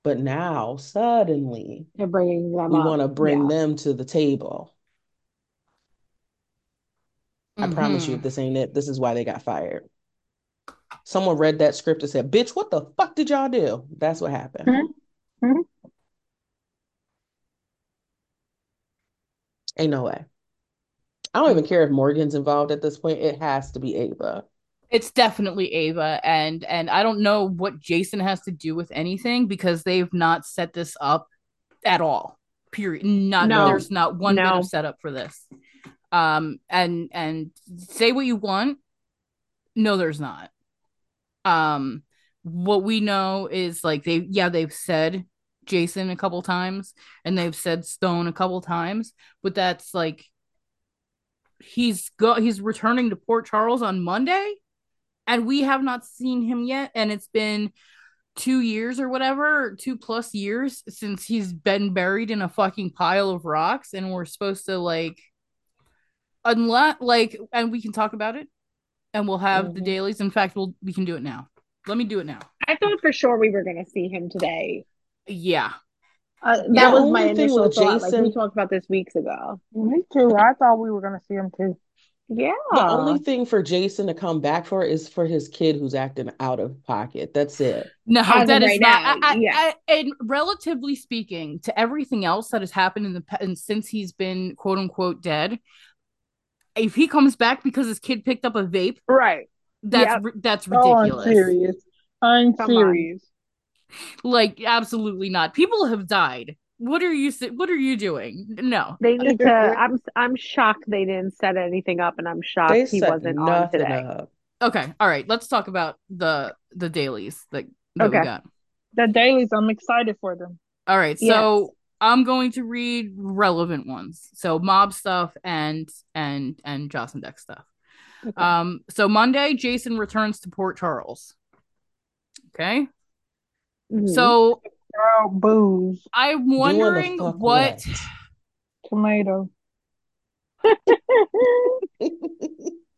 But now suddenly They're bringing them we up. want to bring Yeah. them to the table. I promise you, Mhm. this ain't it. This is why they got fired. Someone read that script and said, "Bitch, what the fuck did y'all do?" That's what happened. Mhm. Mhm. Ain't no way. I don't even care if Morgan's involved at this point. It has to be Ava. It's definitely Ava, and and I don't know what Jason has to do with anything because they've not set this up at all. Period. Not No. there's not one bit No. of setup for this. Um, and and say what you want. No, there's not. Um, what we know is like they yeah they've said Jason a couple times and they've said Stone a couple times, but that's like he's go he's returning to Port Charles on Monday and we have not seen him yet and it's been 2 years or whatever, 2 plus years since he's been buried in a fucking pile of rocks and we're supposed to like unless like and we can talk about it and we'll have the Mhm. dailies. In fact, we'll we can do it now. Let me do it now. I thought for sure we were going to see him today. Yeah. Uh, that The was only my thing initial with thought. Like we talked about this weeks ago. Me too. I thought we were gonna see him too. Yeah. The only thing for Jason to come back for is for his kid who's acting out of pocket. That's it. No, As that is right not. now, I, I, yeah. I, and relatively speaking, to everything else that has happened in the pa- and since he's been quote unquote dead, if he comes back because his kid picked up a vape, Right. that's Yep. ri- that's Oh, I'm ridiculous. serious. I'm Come on. serious. like, absolutely not. People have died. What are you? What are you doing? No. They need to. I'm I'm shocked they didn't set anything up, and I'm shocked They he wasn't on today. up. Okay. All right. Let's talk about the the dailies that that we got. The dailies, I'm excited for them. All right. Yes. So I'm going to read relevant ones. So mob stuff and and and Joss and Dex stuff. Okay. Um, so Monday, Jason returns to Port Charles. Okay. Mhm. So Girl, booze, I'm wondering fuck what (laughs) tomato.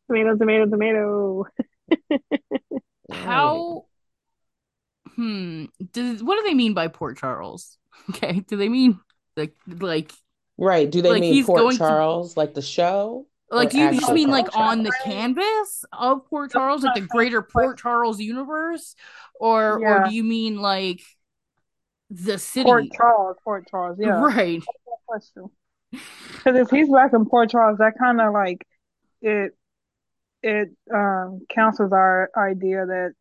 tomato, tomato, (laughs) tomato. how hmm does what do they mean by Port Charles? (laughs) Okay. Do they mean like like Right. Do they Like, mean he's Port going to- Charles, like the show? like do you just mean Port like on the canvas of Port Charles, like the greater Port. Charles universe? Or or do you mean like the city? Port Charles, Port Charles. Yeah. Right. question. Because if he's back in Port Charles, that kind of like it it um counsels our idea that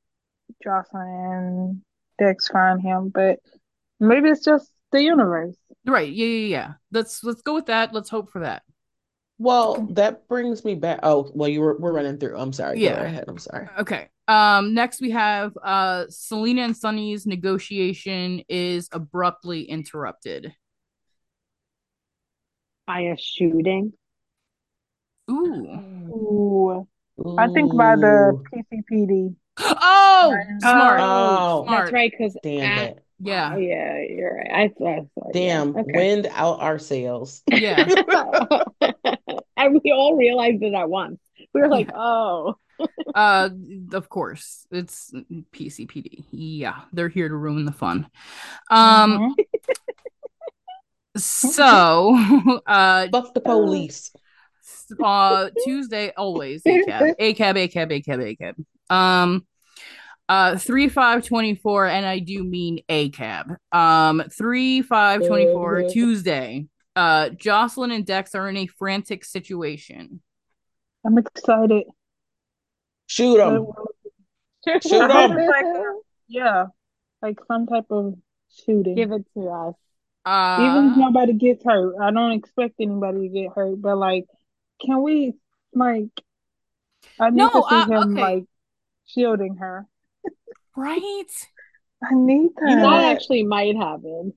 Jocelyn and Dex find him, but maybe it's just the universe. Right. Yeah, yeah, yeah. Let's let's go with that. Let's hope for that. Well, that brings me back. Oh, well, you were we're running through. I'm sorry. Go Yeah. right ahead. I'm sorry. Okay. Um next we have uh Selena and Sonny's negotiation is abruptly interrupted. By a shooting. Ooh. Ooh, I think by the PCPD. Oh, smart. Oh. smart. That's right. Because damn it. Yeah. Oh, yeah, you're right. I thought. so, yeah. Damn, Okay. wind out our sails. (laughs) Yeah. (laughs) and we all realized it at once. We were like, (laughs) "Oh, Uh of course. It's PCPD. Yeah. They're here to ruin the fun. Um Mhm. so uh Fuck the police. uh Tuesday always ACAB ACAB ACAB ACAB ACAB um uh 3 5 24 and I do mean ACAB um 3 5 24 Mhm. Tuesday uh Jocelyn and Dex are in a frantic situation I'm excited. Shoot them. (laughs) Shoot I 'em. hope it's like a- yeah, like some type of shooting. give it to us." Even if uh nobody gets hurt, I don't expect anybody to get hurt, but like, can we, like, I need No, to see uh, him, okay. like, shielding her. right I need that. You know That actually might happen.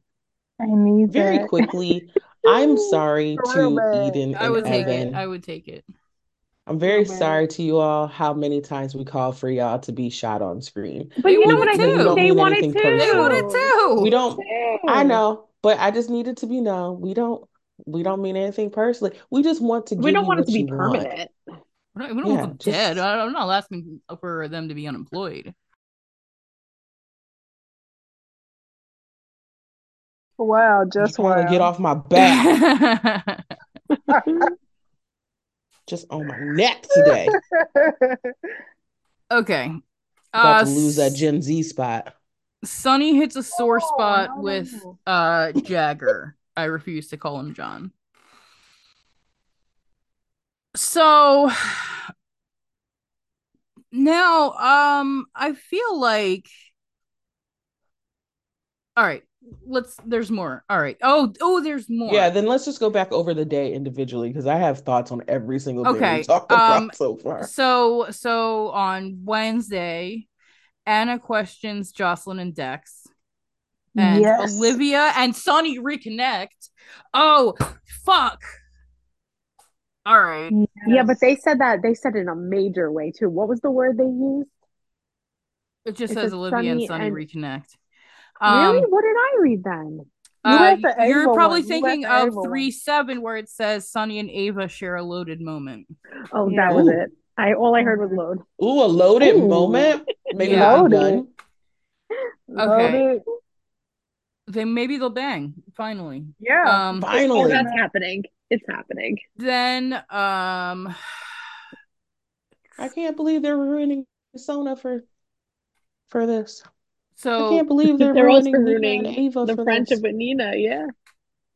I need Very that. quickly, I'm sorry (laughs) to bad. Eden I and would take Evan. it I would take it I'm very Real sorry to you all how many times we call for y'all to be shot on screen. But They you know what I to. We don't They mean wanted anything to. they personal. wanted to We don't, I know, But I just needed to be known. We don't we don't mean anything personally. We just want to We don't you want it to be you want. permanent. We don't, we don't Yeah, want them dead. just- I- I'm not asking for them to be unemployed. Wow, just trying to wow. get off my back, (laughs) (laughs) (laughs) just on my neck today. (laughs) okay. About Uh, to lose that Gen Z spot. Sonny hits a sore Oh, spot no, with uh Jagger. I refuse to call him John. So now um I feel like all right, let's there's more. All right. Oh, oh, there's more. Yeah, then let's just go back over the day individually because I have thoughts on every single thing Okay, we talked um, about so far. So so on Wednesday, Anna questions Jocelyn and Dex. And Yes. Olivia and Sonny reconnect. Oh fuck. All right. Yeah, but they said that they said in a major way too. What was the word they used? It just It says says Olivia and Sonny Sonny and- reconnect. Really? Um, What did I read then? Uh, you are probably one. Thinking the of Ava one. three seven where it says Sonny and Ava share a loaded moment. Oh, Yeah. that was Ooh. it. I all I heard was load. Ooh, a loaded Ooh. moment. (laughs) Maybe Yeah. Loaded. done. Okay. Loaded. Then maybe they'll bang finally. Yeah. Um, Oh, Finally. that's happening. It's happening. then um, I can't believe they're ruining Sona for for this. I can't believe they're, (laughs) They're also ruining Nina and ruining Ava the friendship this. with Nina. Yeah.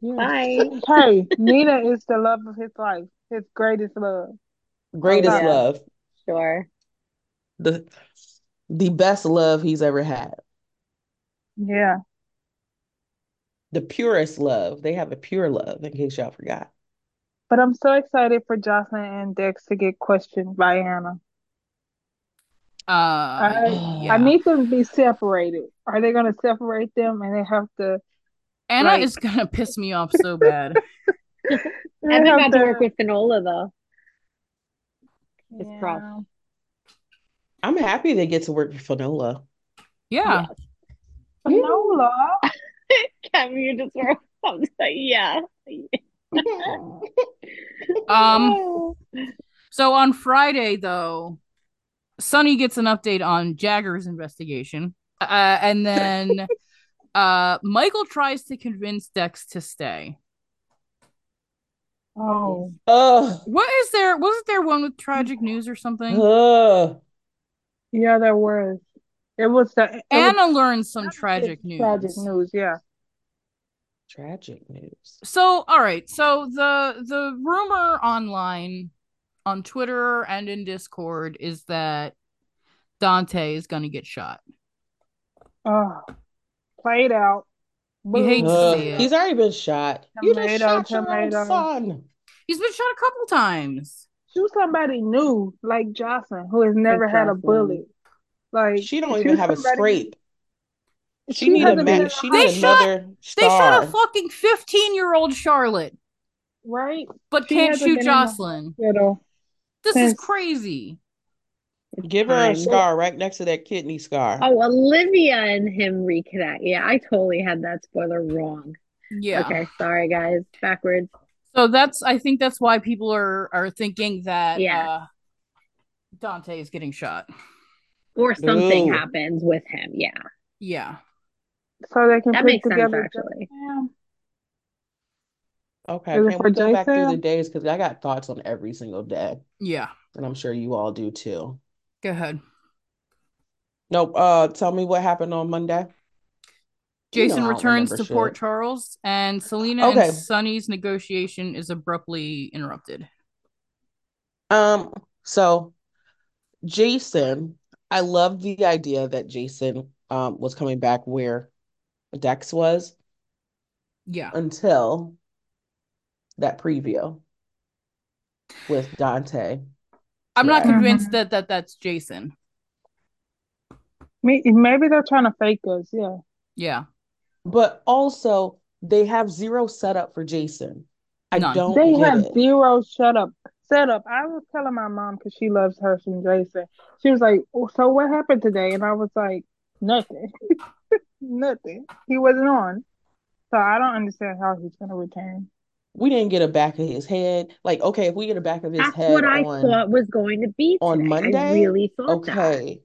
Yeah. Bye. hey, Nina is the love of his life, his greatest love. Greatest Oh, yeah. love. Sure. The the best love he's ever had. Yeah. The purest love. They have a pure love, in case y'all forgot. But I'm so excited for Jocelyn and Dex to get questioned by Anna. Uh, I, yeah. I need them to be separated. Are they going to separate them and they have to? Anna like- is gonna piss me off so bad. (laughs) they Evan have got to work with Finola though. It's rough. Yeah. I'm happy they get to work with Finola. Yeah. Finola. (laughs) Kevin, you just were (laughs) I'm just like, yeah. Um. So on Friday, though, Sonny gets an update on Jagger's investigation, uh, and then (laughs) uh, Michael tries to convince Dex to stay. Oh. Ugh. What is there? Wasn't there one with tragic news or something? Ugh. Yeah, there was. It was the it was Anna learns some tragic news. tragic news. Yeah. Tragic news. So, all right. So the the rumor online on Twitter and in Discord is that Dante is going to get shot. Ah, oh, played out. You hate to see it. He's already been shot. You just Tomato, shot your own son. He's been shot a couple times. Shoot somebody new, like Jocelyn, who has never had a Jocelyn. bullet. Like She don't even have a scrape. She, She need a hasn't been ma- in a she They need shot- another They shot a fucking 15 year old Charlotte, right? but She can't shoot been in the Jocelyn. hospital. This is crazy. Give her a scar right next to that kidney scar. Oh, Olivia and him reconnect. Yeah, I totally had that spoiler wrong. Yeah. Okay, sorry guys. Backwards. So that's I think that's why people are are thinking that Yeah. uh Dante is getting shot. Or something Ooh. happens with him. Yeah. Yeah. So they can That put makes sense actually. Yeah. Okay, Is it can for we go back through the days? Because I got thoughts on every single day, Yeah. and I'm sure you all do too. Go ahead. Nope. Uh, tell me what happened on Monday. You know Jason returns remember to Port. Charles and Selena Okay. and Sonny's negotiation is abruptly interrupted. Um, so Jason, I love the idea that Jason um was coming back where Dex was Yeah. until that preview with Dante. I'm not Right. convinced Mhm. that, that that's Jason. Maybe they're trying to fake us. Yeah. Yeah. But also they have zero setup for Jason. I None. don't They get have it. zero shut up setup. I was telling my mom because she loves her some Jason. She was like, oh, "So what happened today?" And I was like, "Nothing, (laughs) nothing. He wasn't on." So I don't understand how he's gonna return. We didn't get a back of his head. Like, okay, if we get a back of his That's head what I on thought was going to be on today. I Monday, really thought that. okay.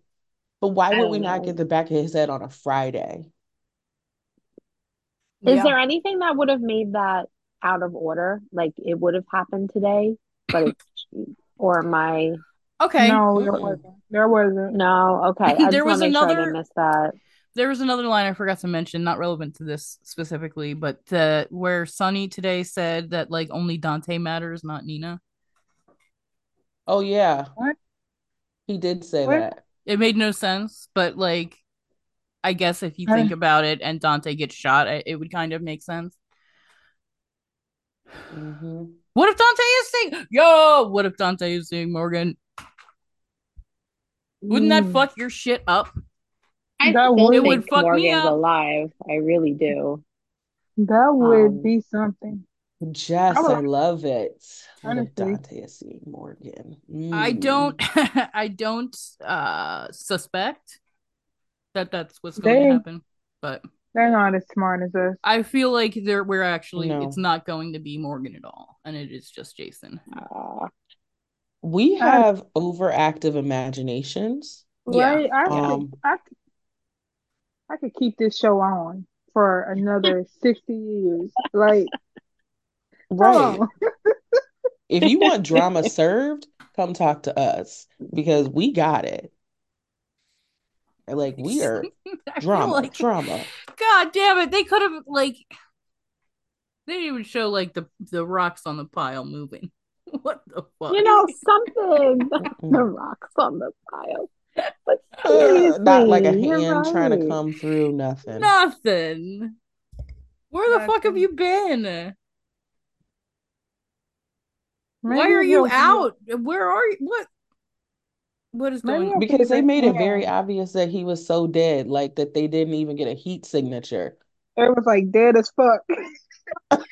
But why I would don't we not know. get the back of his head on a Friday? Is Yeah. there anything that would have made that out of order? Like it would have happened today, but it's (laughs) or my Okay. No, there wasn't. There wasn't. no, okay. (laughs) I There was want to make sure I another- that. There was another line I forgot to mention, not relevant to this specifically, but uh, where Sonny today said that like only Dante matters, not Nina. Oh yeah. What? He did say What? that. It made no sense, but like, I guess if you think about it, and Dante gets shot, it, it would kind of make sense. hmm What if Dante is saying, "Yo"? What if Dante is saying Morgan? Wouldn't that Mm. fuck your shit up? I That still would- It would think fuck me Morgan's up. alive. I really do. That would Um, be something. Jess, I would- I love it. What if Honestly. Dante is seeing Morgan? I Mm. don't, (laughs) I don't uh suspect that that's what's going They- to happen, but They're not as smart as us. I feel like there we're actually No. it's not going to be Morgan at all, and it is just Jason. Uh, We I- have overactive imaginations. Yeah. Right? I Um, could, I could, I could keep this show on for another (laughs) 60 years. Like, Right. hold. (laughs) If you want drama served, come talk to us because we got it. Like we are (laughs) drama, like, drama. God damn it, they could have like they didn't even show like the the rocks on the pile moving. What the fuck? you know something. the Mm. rocks on the pile. But Uh, not like a seriously, you're hand trying to come through nothing. nothing. Where the fuck have you been? Why are you out? Where are you? What? What is going on? Because they made it very obvious that he was so dead, like that they didn't even get a heat signature. It was like dead as fuck. (laughs)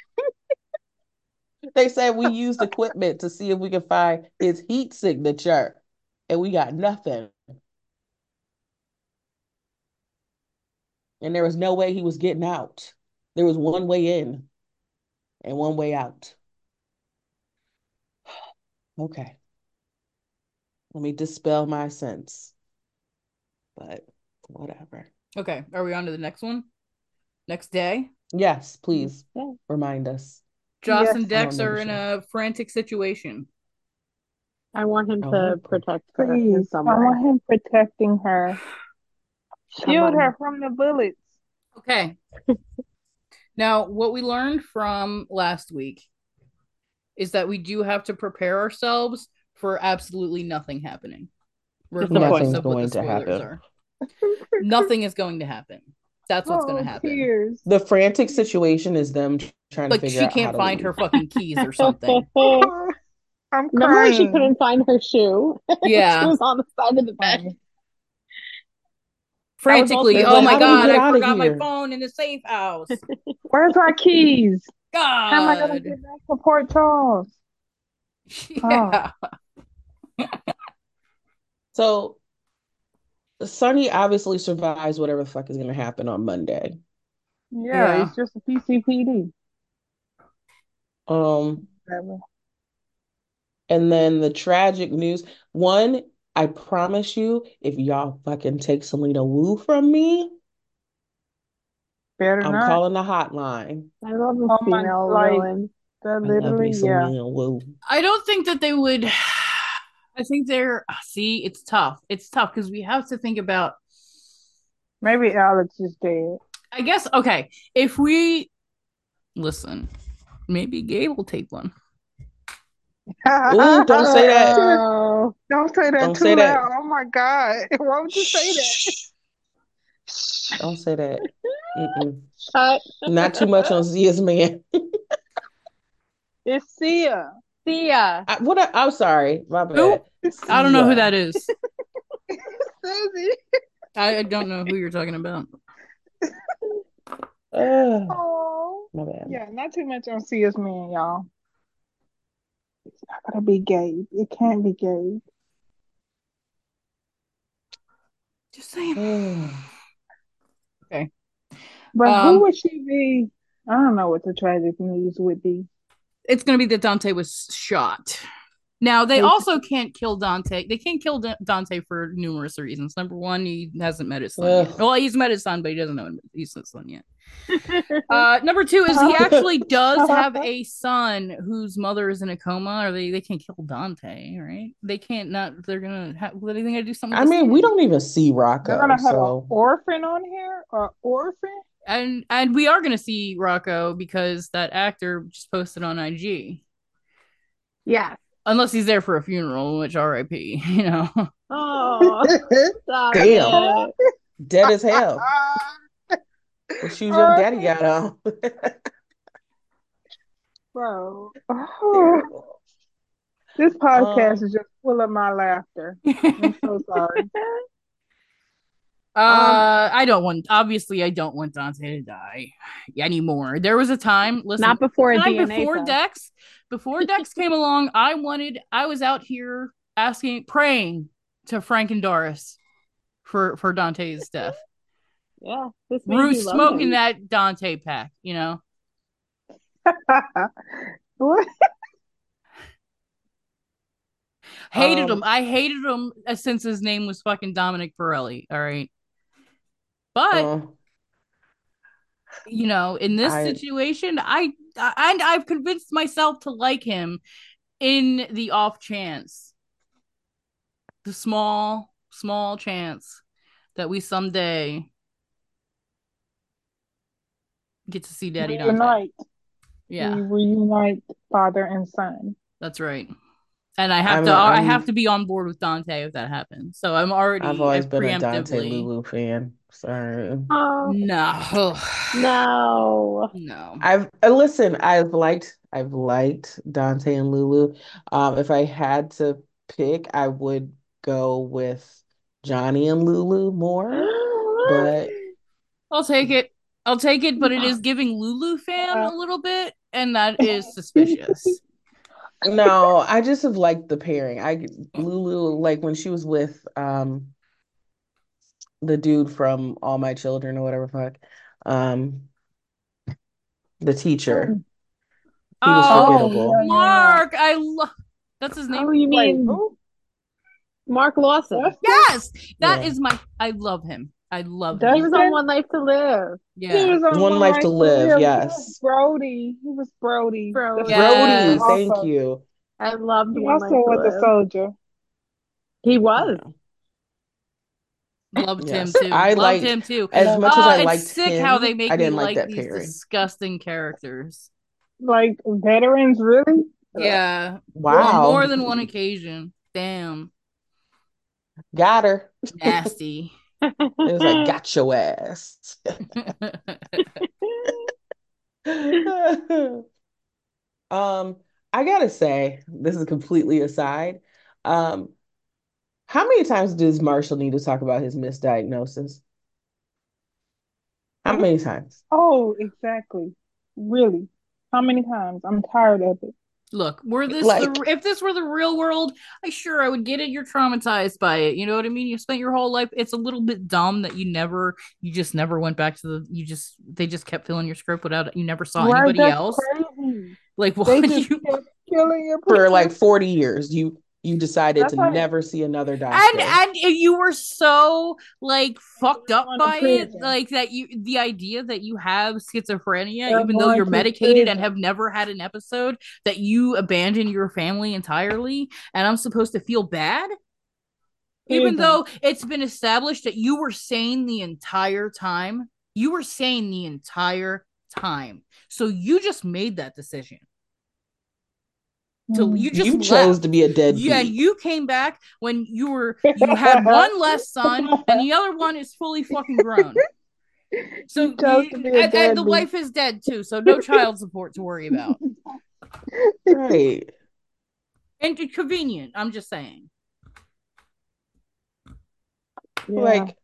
They said we used equipment to see if we could find his heat signature, and we got nothing. And there was no way he was getting out. There was one way in and one way out. (sighs) Okay. Let me dispel my sense. But whatever. Okay, are we on to the next one? Next day? Yes, please mm-hmm. Yeah. remind us. Joss Yes. and Dex are in remember a frantic situation. I want him Oh, to okay. protect her Please. I want him protecting her. (sighs) (sighs) Shield her from the bullets. Okay. (laughs) now, what we learned from last week is that we do have to prepare ourselves for absolutely nothing happening. Regardless Nothing's going to happen. Nothing is going to happen. That's what's going Oh, to happen. tears. The frantic situation is them trying to Like figure she out how can't to find leave. her fucking keys or something. (laughs) I'm crying. Remember when she couldn't find her shoe? (laughs) Yeah. she was on the side of the bed. Um, Frantically, also- oh my How do we god, I out of forgot my phone in the safe house. (laughs) Where's our keys? God, How am I gonna get back to Port Charles? (laughs) Yeah. (laughs) So Sonny obviously survives whatever the fuck is gonna happen on Monday. Yeah, Yeah. it's just a PCPD. Um, Whatever. and then the tragic news. One, I promise you, if y'all fucking take Selena Wu from me, Better I'm not. calling the hotline. I love a Oh my- female like- villain. That I love literally, me yeah. Wu. I don't think that they would. (sighs) I think they're. Uh, see, it's tough. It's tough because we have to think about. Maybe Alex is dead. I guess okay. If we listen, maybe Gabe will take one. Ooh, (laughs) don't say that. Oh, Don't say that Don't too say that. loud. Oh my God. (laughs) Why would you say that? Don't say that. Mm-mm. (laughs) Not too much on Zia's man. It's Sia. Sia. I, what? I, I'm sorry, my Who? bad. I don't know who that is. Susie. I I don't know who you're talking about. Ugh, Oh. my bad. Yeah, not too much on Sia's man, y'all. It's not gonna be Gabe. It can't be Gabe. Just saying. (sighs) Okay. But Um, who would she be? I don't know what the tragic news would be. It's going to be that Dante was shot. Now they also can't kill Dante. They can't kill Dante for numerous reasons. Number one, he hasn't met his son. Yet. Well, he's met his son, but he doesn't know he's his son yet. (laughs) Uh, number two is he actually (laughs) does have (laughs) a son whose mother is in a coma, or they they can't kill Dante, right? They can't not. They're gonna. Have, are they gonna do something? I mean, we don't even see Rocco. They're gonna have so. an orphan on here, or orphan. And and we are gonna see Rocco because that actor just posted on IG. Yeah. Unless he's there for a funeral, which R.I.P. (laughs) You know. Oh, (laughs) damn, dead as hell. (laughs) What shoes your daddy got on? Bro. Oh. This podcast um, is just full of my laughter. I'm so sorry. Uh, um, I don't want. Obviously, I don't want Dante to die anymore. There was a time. Listen, not before before test. Dex. Before (laughs) Dex came along, I wanted. I was out here asking, praying to Frank and Doris for for Dante's death. Yeah, this Bruce smoking that Dante pack, you know. (laughs) hated um, him. I hated him since his name was fucking Dominic Pirelli. All right, but you know, in this I, situation, I, I and I've convinced myself to like him in the off chance, the small, small chance that we someday get to see Daddy reunite. Yeah, we reunite father and son. That's right. And I have I'm, to, I'm, i have to be on board with Dante if that happens. So I'm already. I've always been a Dante Lulu fan. Sorry. Oh no, no, no. I've uh, listen. I've liked, I've liked Dante and Lulu. Um, if I had to pick, I would go with Johnny and Lulu more. (gasps) but I'll take it. I'll take it, but it is giving Lulu fan a little bit, and that is (laughs) suspicious. No, I just have liked the pairing. I (laughs) Lulu like when she was with um the dude from All My Children or whatever fuck. Um the teacher. He was oh, forgettable. Mark, I love that's his name. Oh, you mean Mark Lawson? Yes, that yeah. is my. I love him. I love that. He was on One Life to Live. Yeah. He was on One, Life, to Live. live. Yes. Brody. He was Brody. Brody. Yes. Brody. Thank you. I loved. Him. He also was a soldier. He was. Loved yes. him too. I loved him too. As much as oh, I liked him. sick him, how they make I didn't me like, like these pairing. disgusting characters. Like veterans, really? Yeah. Wow. On more than one occasion. Damn. Got her. Nasty. It was like, (laughs) got your ass. (laughs) um, I gotta say, this is completely aside. Um, how many times does Marshall need to talk about his misdiagnosis? How many times? Oh, exactly. Really? How many times? I'm tired of it. Look, were this like, the, if this were the real world, I sure I would get it. You're traumatized by it. You know what I mean? You spent your whole life. It's a little bit dumb that you never, you just never went back to the. You just they just kept filling your script without you never saw right, anybody else. Crazy. Like (laughs) what you killing your for like forty years? You you decided That's to never see another doctor. and and you were so like fucked up by it like that you the idea that you have schizophrenia They're even though you're medicated and have never had an episode that you abandon your family entirely and i'm supposed to feel bad? Even though it's been established that you were sane the entire time you were sane the entire time. So you just made that decision to you just you chose to be a dead yeah you came back when you were you had one less son and the other one is fully fucking grown (laughs) so you, and, and the wife is dead too so no child support to worry about right and convenient i'm just saying yeah. like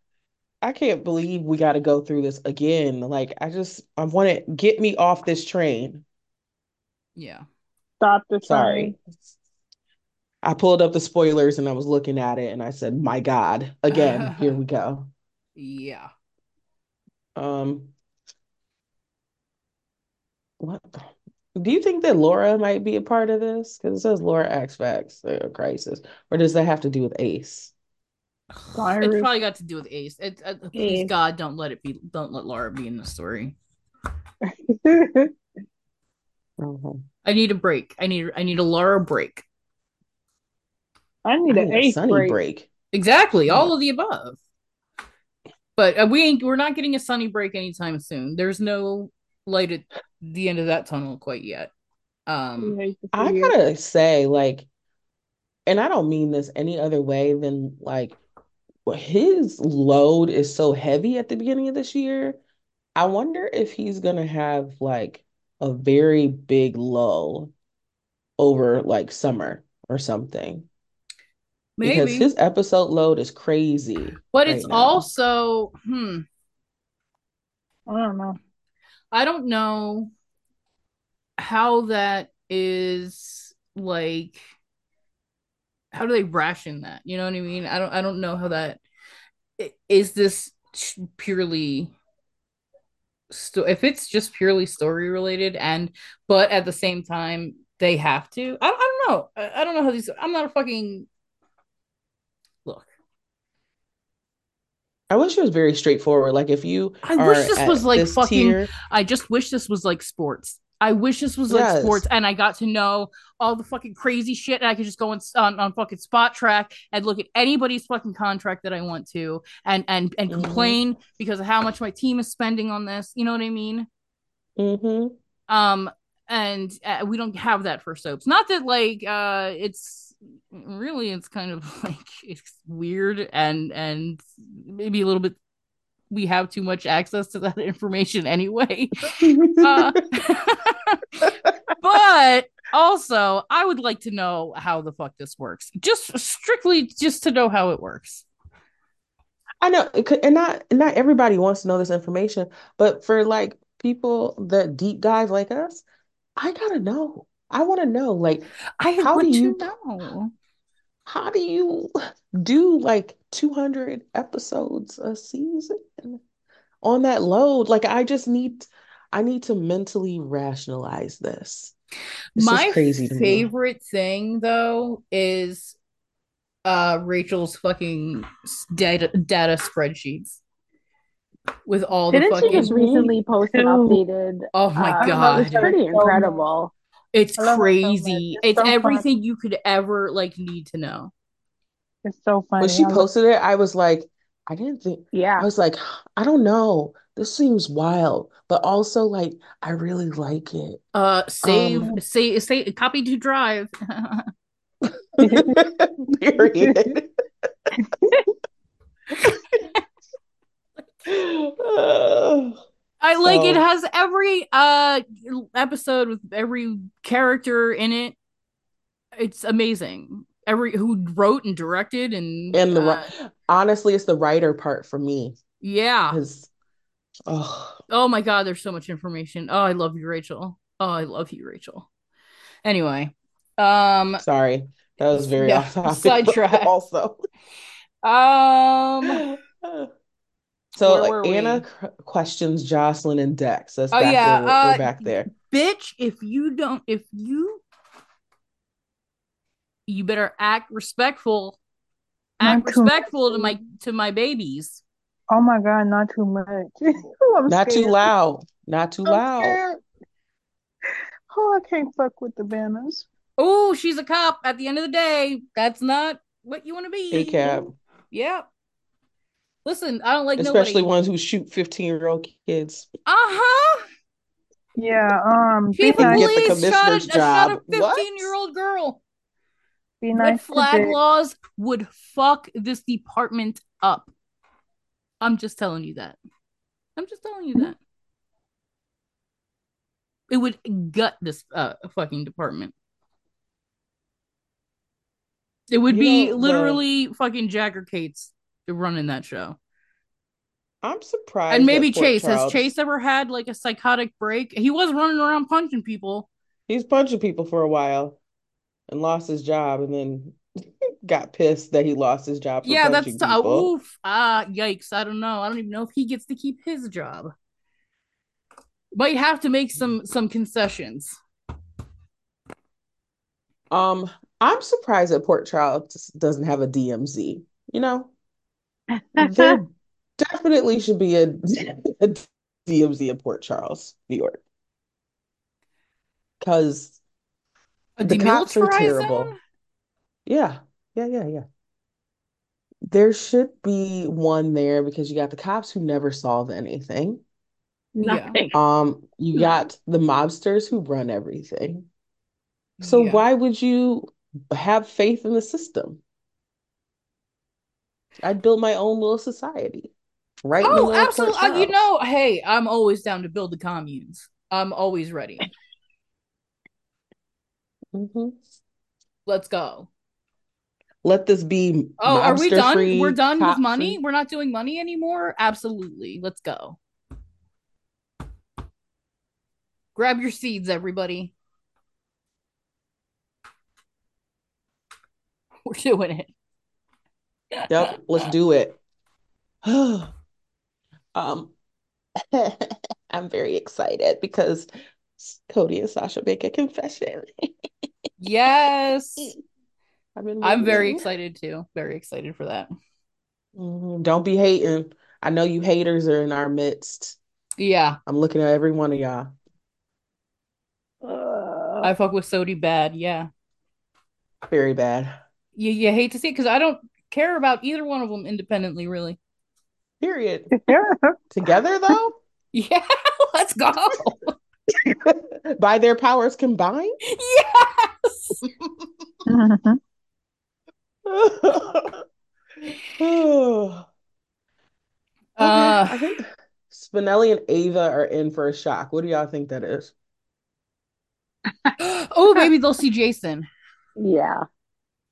I can't believe we got to go through this again. Like, I just, I want to get me off this train. Yeah. Stop the Sorry. I pulled up the spoilers and I was looking at it and I said, "My God, again, (laughs) here we go." Yeah. Um what do you think that Laura might be a part of this? Because it says Laura X Facts uh, crisis, or does that have to do with Ace? It's Cyrus. probably got to do with Ace. It, uh, please God, don't let it be. Don't let Laura be in the story. (laughs) (laughs) Mhm. I need a break. I need. I need a Laura break. I I need an need a eighth Sonny break. break. Exactly, all of the above. But uh, we ain't. We're not getting a Sonny break anytime soon. There's no light at the end of that tunnel quite yet. Um, I gotta say, like, and I don't mean this any other way than like his load is so heavy at the beginning of this year. I wonder if he's gonna have like a very big lull over like summer or something. Because maybe. his episode load is crazy But right it's now. also, hmm, I don't know. I don't know how that is like how do they ration that? You know what I mean? I don't I don't know how that is this purely sto- if it's just purely story related and but at the same time they have to. I, I don't know. I, I don't know how these I'm not a fucking look. I wish it was very straightforward. Like if you I wish this was like fucking tier, I just wish this was like sports. I wish this was like Yes. sports and I got to know all the fucking crazy shit and I could just go on, on, on fucking Spotrac and look at anybody's fucking contract that I want to and and and Mhm. complain because of how much my team is spending on this. You know what I mean? hmm Um and uh, we don't have that for soaps. Not that like uh it's really it's kind of (laughs) like it's weird and and maybe a little bit we have too much access to that (laughs) information anyway. Uh, (laughs) but also, I would like to know how the fuck this works. Just strictly just to know how it works. I know, and not not everybody wants to know this information, but for like people that deep dive like us, I gotta know. I want to know, like, I How do you- know. How do you do like 200 episodes a season on that load? Like, I just need, I need to mentally rationalize this. It's just My crazy to me. favorite thing though is uh Rachel's fucking data data spreadsheets with all the Didn't she fucking just recently post an (laughs) updated? Oh my uh, god. It's pretty So incredible. It's I love it so crazy. It's It's so fun. everything you could ever like need to know. It's so funny. When she posted it, I was like, I didn't think, Yeah. I was like, I don't know. This seems wild, but also like, I really like it. Uh save Um, say say copy to drive. (laughs) Period. (laughs) (laughs) Uh, I like it has every uh episode with every character in it. It's amazing. Every who wrote and directed and and the uh, honestly, it's the writer part for me yeah. oh, Oh my god, there's so much information. Oh, I love you, Rachel. Oh, I love you, Rachel. Anyway, um, sorry, that was very (laughs) Yeah, off topic. sidetrack. (laughs) Also, um, (laughs) so Where were Anna we? questions Jocelyn and Dex. That's Oh, back yeah, there. We're, we're uh, back there. bitch, if you don't, if you, you better act respectful. Act Not respectful to my to my babies. Oh my God, not too much. (laughs) I'm Not too loud. Not too I'm loud. scared. Oh, I can't fuck with the banners. Oh, she's a cop. At the end of the day, that's not what you want to be. A cab, Yeah. Listen, I don't like no- especially nobody. ones who shoot 15 year old kids. Uh huh. Yeah, um, be Chief of Get the police shot a, commissioner's shot a job. What? 15 year old girl. be Red nice to flag Dick. laws would fuck this department up. I'm just telling you that. I'm just telling you that. It would gut this uh fucking department. It would You be know, the- literally fucking Jagger Cates running that show. I'm surprised. And maybe Chase. Has Chase ever had like a psychotic break? He was running around punching people. He's punching people for a while and lost his job and then (laughs) got pissed that he lost his job yeah, that's t- people. oof. Ah, yikes. I don't know. I don't even know if he gets to keep his job. might have to make some some concessions. Um, I'm surprised that Port Charles doesn't have a DMZ. You know, there (laughs) definitely should be a, (laughs) a DMZ in Port Charles, New York, because the cops are terrible. zone? Yeah, yeah, yeah, yeah. There should be one there because you got the cops who never solve anything. Nothing. Um, you got the mobsters who run everything. So Yeah. why would you have faith in the system? I'd build my own little society right Oh, middle of Port absolutely. Uh, you know, hey, I'm always down to build the communes. I'm always ready. Mhm. Let's go. Let this be Oh, are we done? We're done with money? We're not doing money anymore? Absolutely. Let's go. Grab your seeds, everybody. (laughs) We're doing it. Yep, let's do it. (sighs) Um, (laughs) I'm very excited because Cody and Sasha make a confession. Yes. (laughs) I've been I'm very excited too. Very excited for that. Mhm. Don't be hating. I know you haters are in our midst. Yeah, I'm looking at every one of y'all. Uh, (sighs) I fuck with Sodi bad. Yeah. Very bad. You, you hate to see it because I don't care about either one of them independently, really. Period. (laughs) Yeah. Together though, (laughs) Yeah, let's go. (laughs) by their powers combined. yes. Okay, Uh, I think Spinelli and Ava are in for a shock. What do y'all think that is? (gasps) oh, maybe they'll see Jason. Yeah.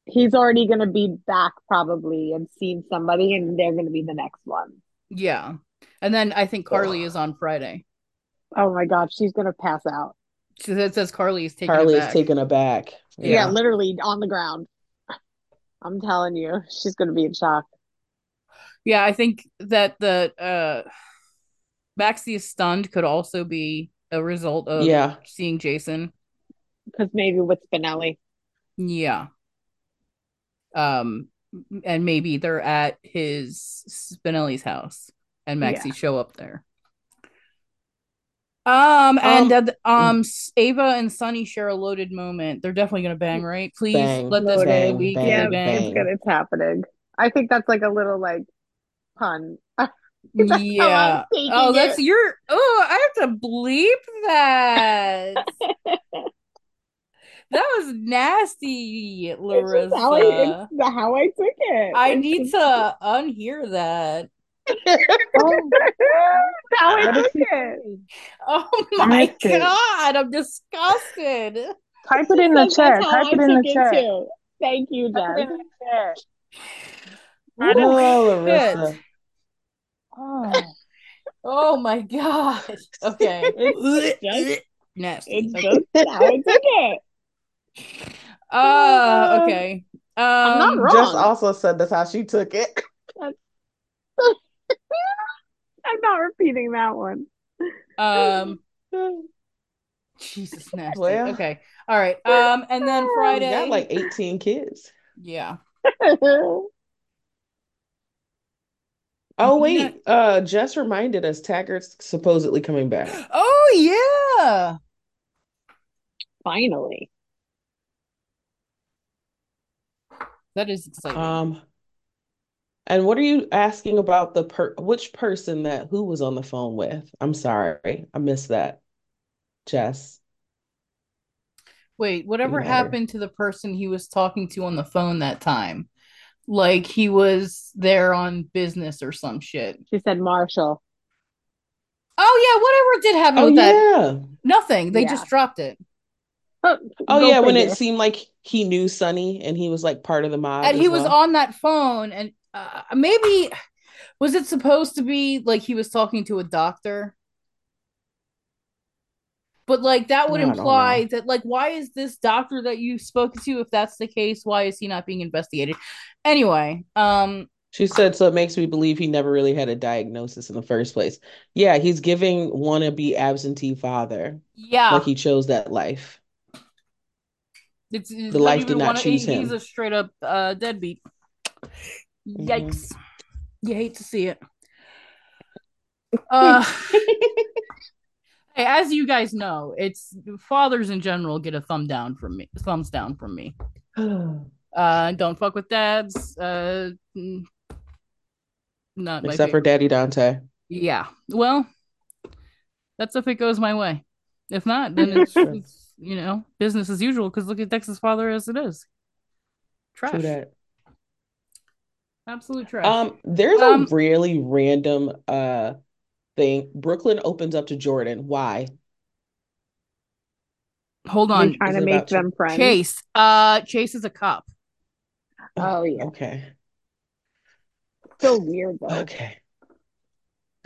He's already going to be back probably and seen somebody, and they're going to be the next one. Yeah. And then I think Carly is on Friday. Oh my God, she's going to pass out. So that says Carly is taking Carly it is back. taken aback. Yeah, Yeah. literally on the ground. I'm telling you, she's going to be in shock. Yeah, I think that the uh Maxie is stunned could also be a result of Yeah. seeing Jason. Because maybe with Spinelli. Yeah. Um and maybe they're at his Spinelli's house and Maxie Yeah. show up there. Um and Um, uh, um Ava and Sonny share a loaded moment. They're definitely gonna bang, right? Please Bang, let this be the bang, week bang, yeah, bang. it's good. It's happening. I think that's like a little like pun. (laughs) That's how I'm Yeah. Oh, that's it. your. Oh, I have to bleep that. (laughs) That was nasty, It's just how I, Larissa. how I took it. I It's need just to unhear that. (laughs) oh, how I took it. Oh my missed it. god, I'm disgusted. Type it in the chat. Type it in the chat. Thank you, Type it in Jen. the chat. Oh, Oh. Larissa. Oh, Oh my (laughs) god. Okay. It's just, (laughs) Nasty. it's Okay. just how I took it. Uh, okay. I'm not Um, wrong. Jess also said that's how she took it. (laughs) (laughs) I'm not repeating that one. um, (laughs) Jesus, nasty. Well. Okay. All right. Um, and then You Friday. got like 18 kids. Yeah. Oh, wait. Uh, Jess reminded us Taggert's supposedly coming back. (gasps) Oh yeah. Finally. That is exciting. Um, and what are you asking about the per which person that who was on the phone with? I'm sorry, I missed that. Jess. Wait, whatever matter. happened to the person he was talking to on the phone that time? Like he was there on business or some shit. She said Marshall. Oh yeah, whatever did happen Oh with that? yeah. Nothing. They Yeah. just dropped it. Oh, Oh yeah, when it seemed like he knew Sonny and he was like part of the mob and he was on that phone and uh, maybe was it supposed to be like he was talking to a doctor but like that would don't imply that like why is this doctor that you spoke to if that's the case why is he not being investigated anyway um She said, so it makes me believe he never really had a diagnosis in the first place. Yeah, he's giving wannabe absentee father. Yeah. Like he chose that life. It's, it's The life did not wanna- choose He's him. a straight up uh, deadbeat. Mm-hmm. Yikes. You hate to see it. (laughs) Uh, hey, as you guys know, it's fathers in general get a thumb down from me, thumbs down from me. (sighs) Uh, don't fuck with dads. Uh, mm, not Except for. Daddy Dante. Yeah. Well, that's if it goes my way. If not, then (laughs) it's, it's you know business as usual. Because look at Dex's father as it is. Trash. True that. Absolute trash. Um, there's Um, a really random uh thing. Brook Lynn opens up to Jordan. Why? Hold They're on, trying is to make about them friends. Chase. Uh, Chase is a cop. Oh yeah, Okay. so weird though. Okay.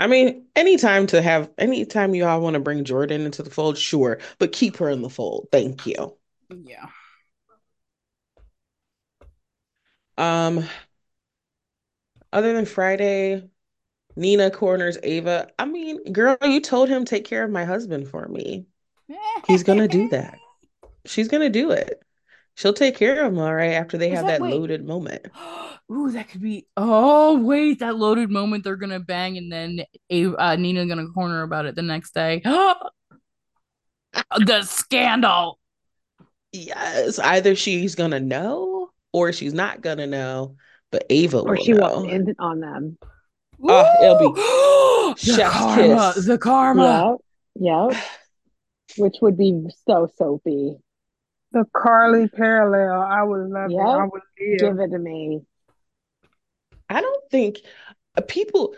I mean, anytime to have anytime you all want to bring Jordan into the fold, sure, but keep her in the fold. Thank you. Yeah. Um, other than Friday, Nina corners Ava. I mean, girl, you told him take care of my husband for me. (laughs) He's gonna do that. She's gonna do it. She'll take care of them all right, after they Is have that- that loaded moment. (gasps) Ooh, that could be. Oh wait, that loaded moment they're gonna bang, and then a uh, Nina gonna corner about it the next day. (gasps) (gasps) the scandal. Yes, either she's gonna know or she's not gonna know, but Ava Or will she know. won't end on them. Oh, it'll be the chef's karma. kiss. The karma. Yep, yep. Which would be so soapy. The Carly parallel, I would love it. I would live. Give it to me. I don't think uh, people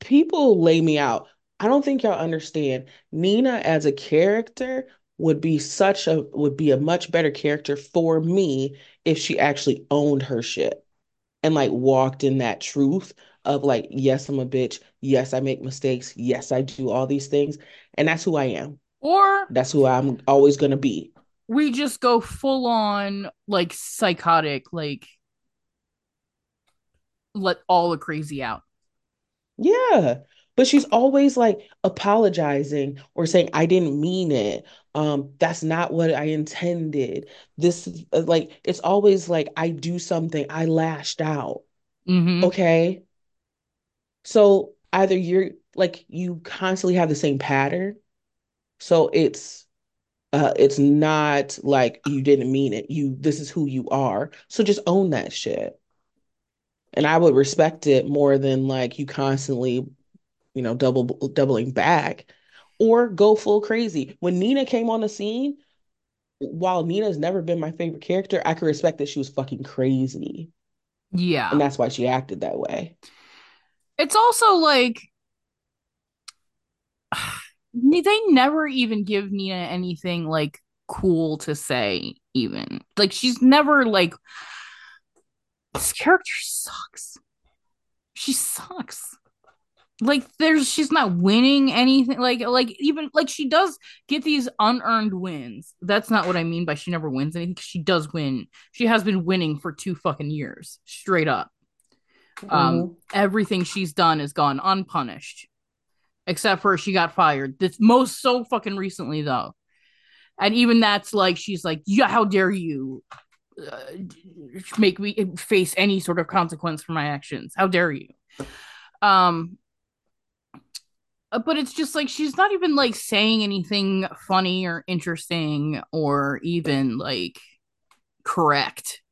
people lay me out. I don't think y'all understand. Nina as a character would be such a would be a much better character for me if she actually owned her shit and like walked in that truth of like, yes, I'm a bitch. Yes, I make mistakes. Yes, I do all these things. And that's who I am. Or That's who I'm always gonna be. We just go full on like psychotic, like let all the crazy out. Yeah. But she's always like apologizing or saying, I didn't mean it. Um, that's not what I intended. This uh, like, it's always like, I do something, I lashed out. Mm-hmm. Okay. So either you're like, you constantly have the same pattern. So it's, uh, it's not like you didn't mean it. You, this is who you are. So just own that shit. And I would respect it more than like you constantly you know, double doubling back, or go full crazy. When Nina came on the scene, while Nina's never been my favorite character, I could respect that she was fucking crazy, Yeah. and that's why she acted that way. It's also like they never even give Nina anything like cool to say, even. Like she's never like this character sucks. She sucks. Like there's she's not winning anything like like even like she does get these unearned wins. That's not what I mean by she never wins anything. She does win. She has been winning for two fucking years straight up. Um, Mhm. everything she's done has gone unpunished, except for she got fired. This most so fucking recently though, and even that's like she's like, yeah, how dare you uh, make me face any sort of consequence for my actions? How dare you? Um, but it's just like she's not even like saying anything funny or interesting or even like correct.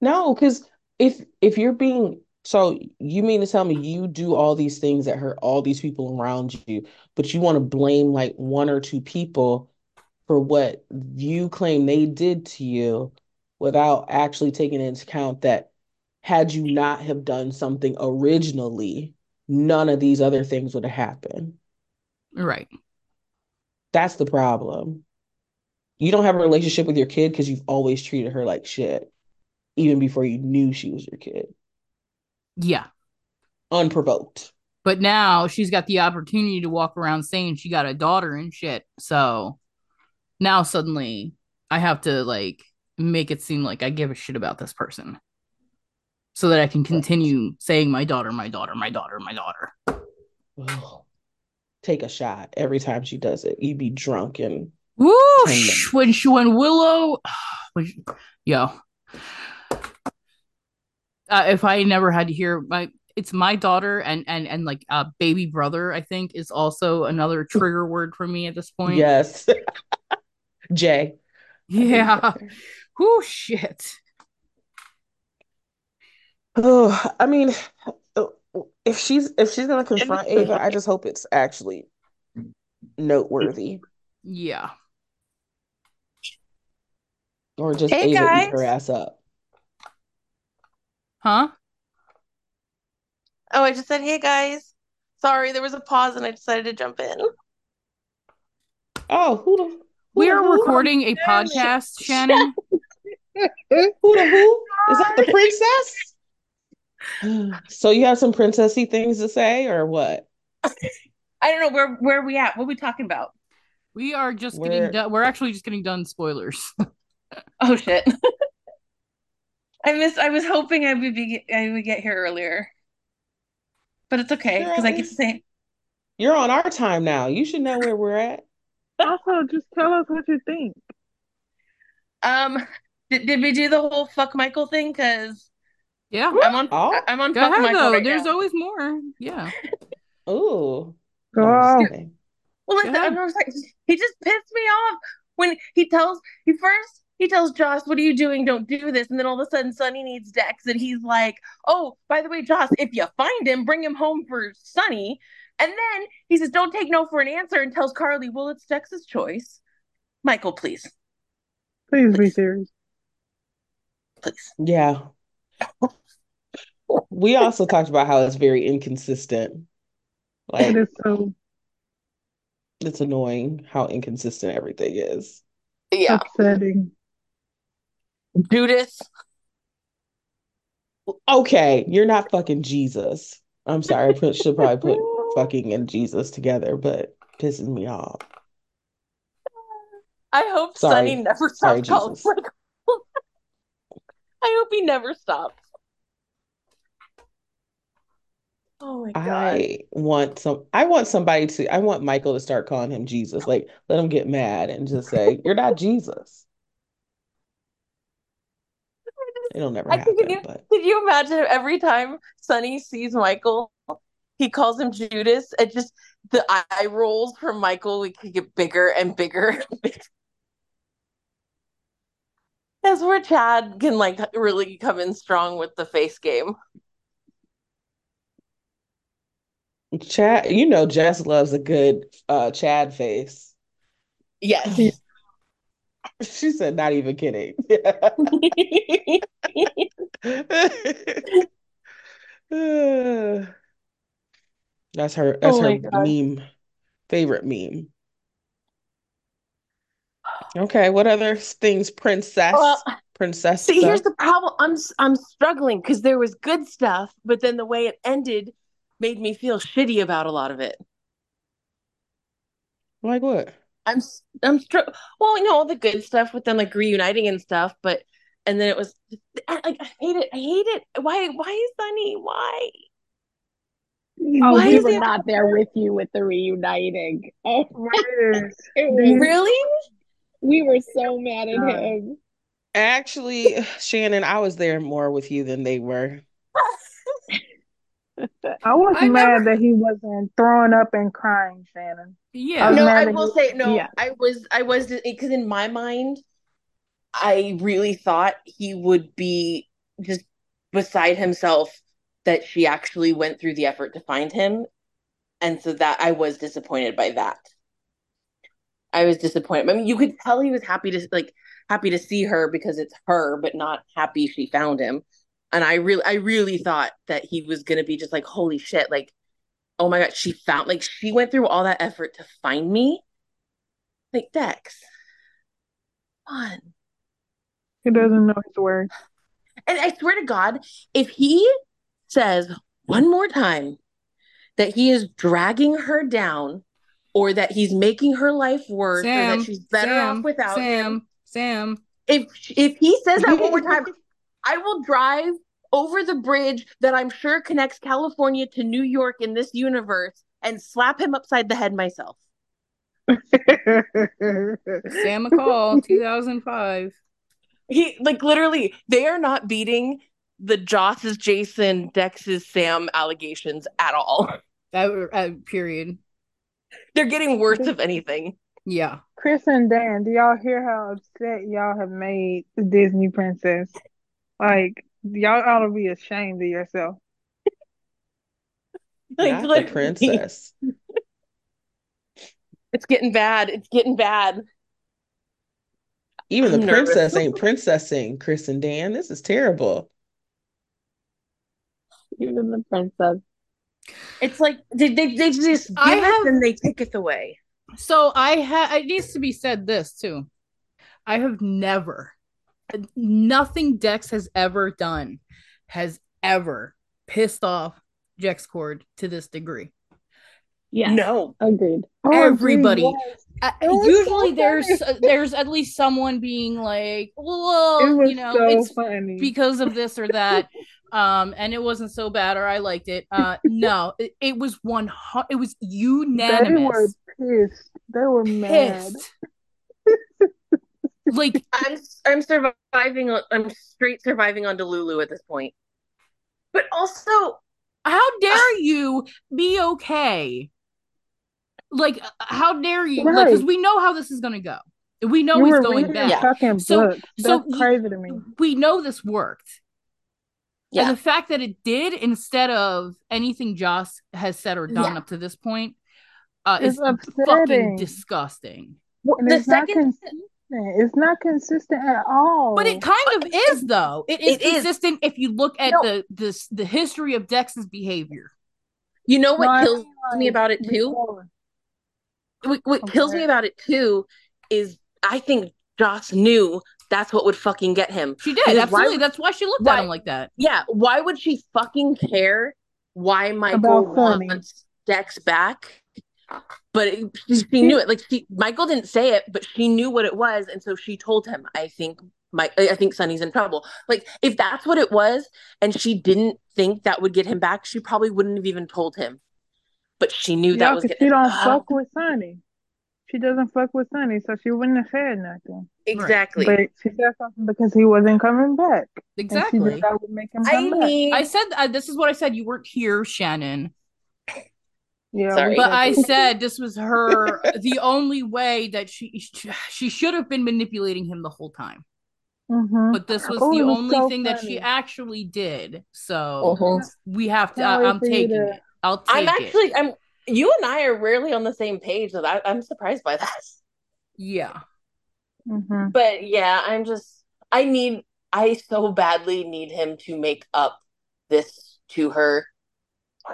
No, because if if you're being so you mean to tell me you do all these things that hurt all these people around you, but you want to blame like one or two people for what you claim they did to you without actually taking into account that had you not have done something originally, none of these other things would have happened. Right. That's the problem. You don't have a relationship with your kid because you've always treated her like shit, even before you knew she was your kid, Yeah. unprovoked. But now she's got the opportunity to walk around saying she got a daughter and shit. So now suddenly I have to like make it seem like I give a shit about this person. so that I can continue saying my daughter, my daughter, my daughter, my daughter. Ugh. Take a shot every time she does it. You'd be drunk and Woo! When she when Willow, (sighs) when she- yo, uh, if I never had to hear my, it's my daughter and and and like uh, baby brother. I think is also another (laughs) trigger word for me at this point. yes. (laughs) Jay. yeah. (laughs) Whoo shit. Oh, I mean, if she's if she's gonna confront Ava, I just hope it's actually noteworthy Yeah. or just Hey, Ava guys. eat her ass up. Huh? Oh, I just said, hey guys. Sorry, there was a pause and I decided to jump in. Oh, who the who We are who? recording a podcast, Shannon. (laughs) Who the who? Is that the princess? (sighs) So you have some princessy things to say, or what? I don't know where where are we at. What are we talking about? We are just We're- getting done. We're actually just getting done spoilers. (laughs) Oh shit. (laughs) I missed I was hoping I would be I would get here earlier. But it's okay because I get to say You're on our time now. You should know where we're at. Also, just tell us what you think. um did, did we do the whole fuck Michael thing? Cause yeah. I'm on Oh. I'm on Go fuck ahead Michael though. right There's now. always more. Yeah. Ooh. Go No, I'm off. just kidding. Well, listen, Go ahead. I'm like, he just pissed me off when he tells he first he tells Joss, "What are you doing? Don't do this." And then all of a sudden, Sonny needs Dex, and he's like, "Oh, by the way, Joss, if you find him, bring him home for Sonny." And then he says, "Don't take no for an answer," and tells Carly, "Well, it's Dex's choice." Michael, please, Please be serious. please. Yeah. We also talked about how it's very inconsistent. Like It is so it's annoying how inconsistent everything is. Yeah, upsetting. Judas. Okay, you're not fucking Jesus. I'm sorry, I put, should probably put (laughs) fucking and Jesus together, but pisses me off. I hope Sorry. Sonny never stops calling Michael. (laughs) I hope he never stops. Oh my god. I want some I want somebody to I want Michael to start calling him Jesus. Like let him get mad and just say, You're not Jesus. It'll never I think happen, you- but Could you imagine if every time Sonny sees Michael, he calls him Judas, and just the eye rolls from Michael we could get bigger and bigger. and (laughs) bigger. That's where Chad can like really come in strong with the face game. Chad, you know Jess loves a good uh Chad face. Yes. She said, not even kidding. (laughs) That's her that's Oh her God. meme, favorite meme. Okay, what other things, princess? well, princess see, here's the problem. I'm I'm struggling because there was good stuff, but then the way it ended made me feel shitty about a lot of it. Like what? I'm I'm str- well, you know, all the good stuff with them like reuniting and stuff, but and then it was I, like I hate it. I hate it. Why why is Sonny? Why? Oh, Why we were it- not there with you with the reuniting. (laughs) Oh, was- mm-hmm. Really? we were so mad at him. Actually, Shannon, I was there more with you than they were. (laughs) (laughs) I was I mad never- that he wasn't throwing up and crying, Shannon. Yeah. I'm no, I will you. say no. Yeah. I was I was because in my mind, I really thought he would be just beside himself that she actually went through the effort to find him, and so that I was disappointed by that. I was disappointed. I mean, you could tell he was happy to like happy to see her because it's her, but not happy she found him. And I really, I really thought that he was gonna be just like, holy shit, like, oh my god, she found like she went through all that effort to find me. Like Dex, on. He doesn't know his word And I swear to God, if he says one more time that he is dragging her down or that he's making her life worse or Sam, that she's better Sam, off without Sam, him, Sam. if if he says that one more (laughs) time, I will drive over the bridge that I'm sure connects California to New York in this universe and slap him upside the head myself. (laughs) Sam McCall, (laughs) 2005. He like literally, they are not beating the Joss's Jason, Dex's Sam allegations at all. That uh, period. They're getting worse, if anything. Yeah. Chris and Dan, do y'all hear how upset y'all have made the Disney princess? Like, y'all ought to be ashamed of yourself. (laughs) Like, Not the princess. (laughs) It's getting bad. It's getting bad. Even the I'm nervous. princess ain't (laughs) princessing Chris and Dan. This is terrible. Even the princess. It's like they they, they just give I it have- and they take it away. So I have it needs to be said this too. I have never nothing Dex has ever done has ever pissed off Jexcord to this degree. Yeah. No. Agreed. Everybody. Oh, yes. Uh, usually so there's uh, there's at least someone being like, It well, you know, so it's funny. because of this or that (laughs) um and it wasn't so bad or i liked it uh no it, it was one hu- it was unanimous. they were pissed. They were mad. pissed like I'm I'm surviving on I'm straight surviving on Delulu at this point. But also how dare you be okay like uh, how dare you like because we know how this is gonna go we know you he's were going reading bad Yeah. So- books. so crazy to me. we know this worked Yeah. and the fact that it did instead of anything joss has said or done Yeah. up to this point uh It's is fucking disgusting And the it's not second consistent. It's not consistent at all. But it kind of is, though. It is It is. consistent if you look at No. the this the history of Dex's behavior. you know what No, kills like, me about it too? before. What, what Okay. kills me about it too is I think Joss knew that's what would fucking get him. She did Because why absolutely. would- That's why she looked why- at him like that. Yeah, why would she fucking care why Michael wants Dex back? But it, she, she knew it. Like she, Michael didn't say it, but she knew what it was, and so she told him. I think my, I think Sonny's in trouble. Like if that's what it was, and she didn't think that would get him back, she probably wouldn't have even told him. But she knew that Yeah, was 'cause getting she don't Ah, fuck with Sonny. She doesn't fuck with Sonny, so she wouldn't have said nothing. exactly. But she said something because he wasn't coming back. And she Exactly. that would make him I back. mean, I said uh, this is what I said. You weren't here, Shannon. Yeah, Sorry. But I (laughs) said this was her the only way that she she should have been manipulating him the whole time. Mhm. But this was Oh, the was only so thing that she actually did. So Mhm. we have to. I, I'm taking to- it. I'll take I'm it. actually, I'm. You and I are rarely on the same page, so that I'm surprised by that. Yeah. Mhm. But yeah, I'm just I need I so badly need him to make up this to her.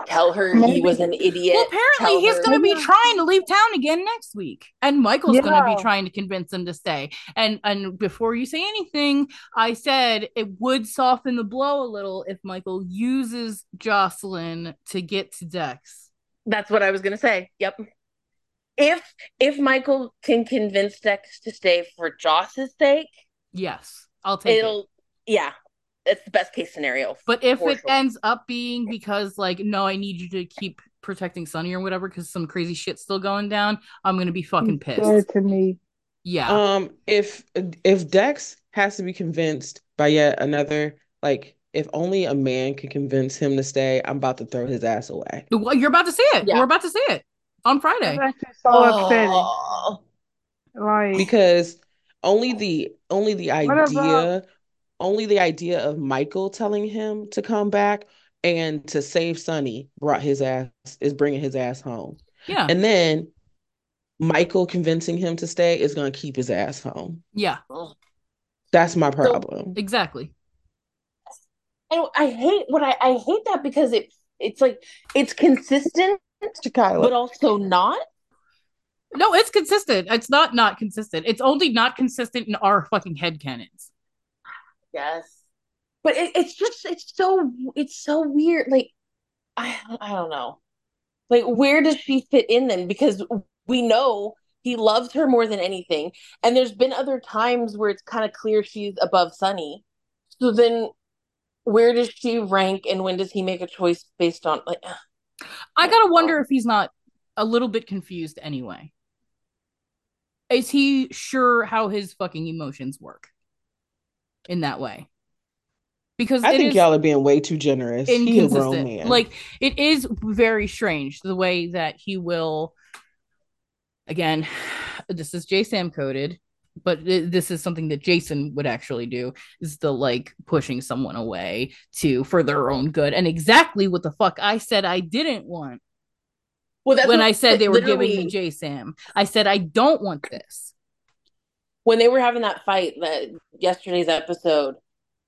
Tell her he was an idiot. Well, apparently Tell he's her- going to be trying to leave town again next week, and Michael's going to be trying to convince him to stay. And and before you say anything, I said it would soften the blow a little if Michael uses Jocelyn to get to Dex. That's what I was gonna say. Yep. If if Michael can convince Dex to stay for Joss's sake, Yes, I'll take it. it'll yeah, it's the best case scenario. But if it sure. ends up being because like no, I need you to keep protecting Sonny or whatever because some crazy shit's still going down, I'm going to be fucking pissed. said to me, Yeah. Um, if if Dex has to be convinced by yet another, like if only a man can convince him to stay, I'm about to throw his ass away. Well, You're about to see it. Yeah. We're about to see it on Friday. that's actually so upsetting. Oh. Like, Because only the only the idea about- only the idea of Michael telling him to come back and to save Sonny brought his ass is bringing his ass home. Yeah. And then Michael convincing him to stay is going to keep his ass home. Yeah. That's my problem. Exactly. And I hate what I, I hate that because it it's like it's consistent Kyla. but also not. No, it's consistent. It's not not consistent. It's only not consistent in our fucking head canons. Yes. But it, it's just it's so it's so weird. Like I I don't know. Like where does she fit in then? Because we know he loves her more than anything. And there's been other times where it's kind of clear she's above Sonny. So then where does she rank and when does he make a choice based on like (sighs) I gotta oh. wonder if he's not a little bit confused anyway. Is he sure how his fucking emotions work in that way? Because I think is y'all are being way too generous. He a grown inconsistent. man. Like it is very strange the way that he will. Again, (sighs) this is J Sam coded, but th- this is something that Jason would actually do is the like pushing someone away to for their own good, and exactly what the fuck I said I didn't want well that's when what- I said they were giving me J Sam. I said I don't want this. When they were having that fight that yesterday's episode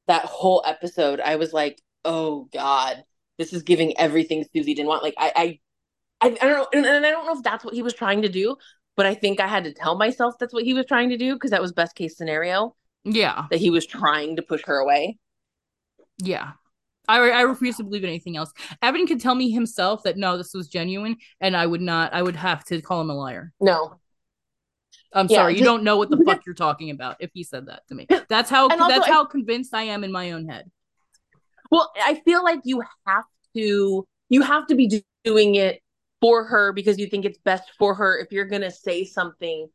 that whole episode I was like oh god this is giving everything Susie didn't want like I I I, I don't know and, and I don't know if that's what he was trying to do but I think I had to tell myself that's what he was trying to do because that was best case scenario Yeah, that he was trying to push her away yeah. I, I refuse to believe anything else. Evan can tell me himself that no, this was genuine, and I would not. I would have to call him a liar. no I'm Yeah, sorry, you don't know what the fuck you're talking about if he said that to me. (laughs) That's how also that's I- how convinced I am in my own head. Well, I feel like you have to you have to be doing it for her because you think it's best for her if you're going to say something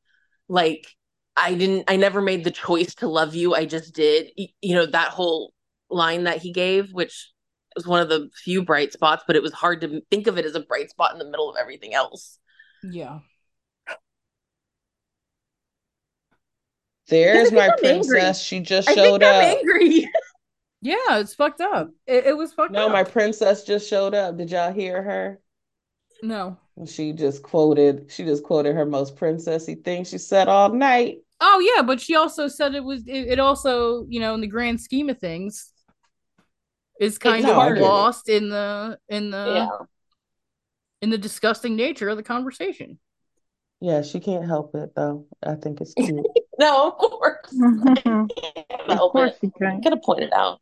like I didn't I never made the choice to love you, I just did. You know, that whole line that he gave which was one of the few bright spots, but it was hard to think of it as a bright spot in the middle of everything else. Yeah. There's my I'm angry. princess. She just I showed think I'm up. angry. (laughs) Yeah, it's fucked up. It, it was fucked No, up. my princess just showed up. Did y'all hear her? no. She just quoted. She just quoted her most princessy thing she said all night. Oh yeah, but she also said it was it, it also, you know, in the grand scheme of things is kind No, of get lost in the in the yeah. in the disgusting nature of the conversation. Yeah, she can't help it though. I think it's cute. (laughs) No, of course. (laughs) (laughs) of Help course it. you can. Gotta point it out.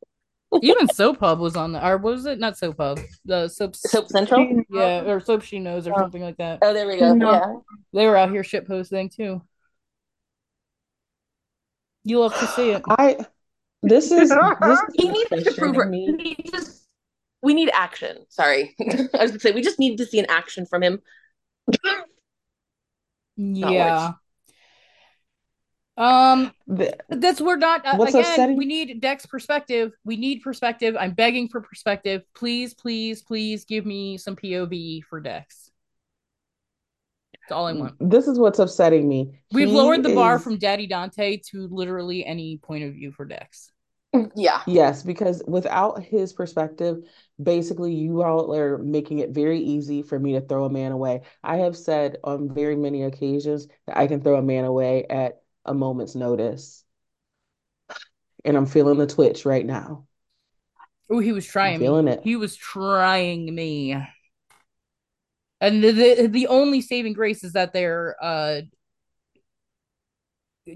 Even Soap Hub was on the or what was it? Not Soap Hub. The soap Soap Central? yeah, or Soap She Knows or Oh. something like that. Oh, there we go. No. Yeah. They were out here shit posting too. You love to see it. (gasps) I. This is this He needs to prove frustrating her. just, we need action. Sorry. I was gonna say we just need to see an action from him. Yeah. Um, The- that's we're not uh, What's again. upsetting- We need Dex perspective. We need perspective. I'm begging for perspective. Please, please, please give me some POV for Dex. That's all I want. This is what's upsetting me. We've He lowered the bar from Daddy Dante to literally any point of view for Dex. (laughs) Yeah. Yes, because without his perspective, basically you all are making it very easy for me to throw a man away. I have said on very many occasions that I can throw a man away at a moment's notice. And I'm feeling the twitch right now. Oh, he was trying me. feeling it. He was trying me. And the, the the only saving grace is that they're uh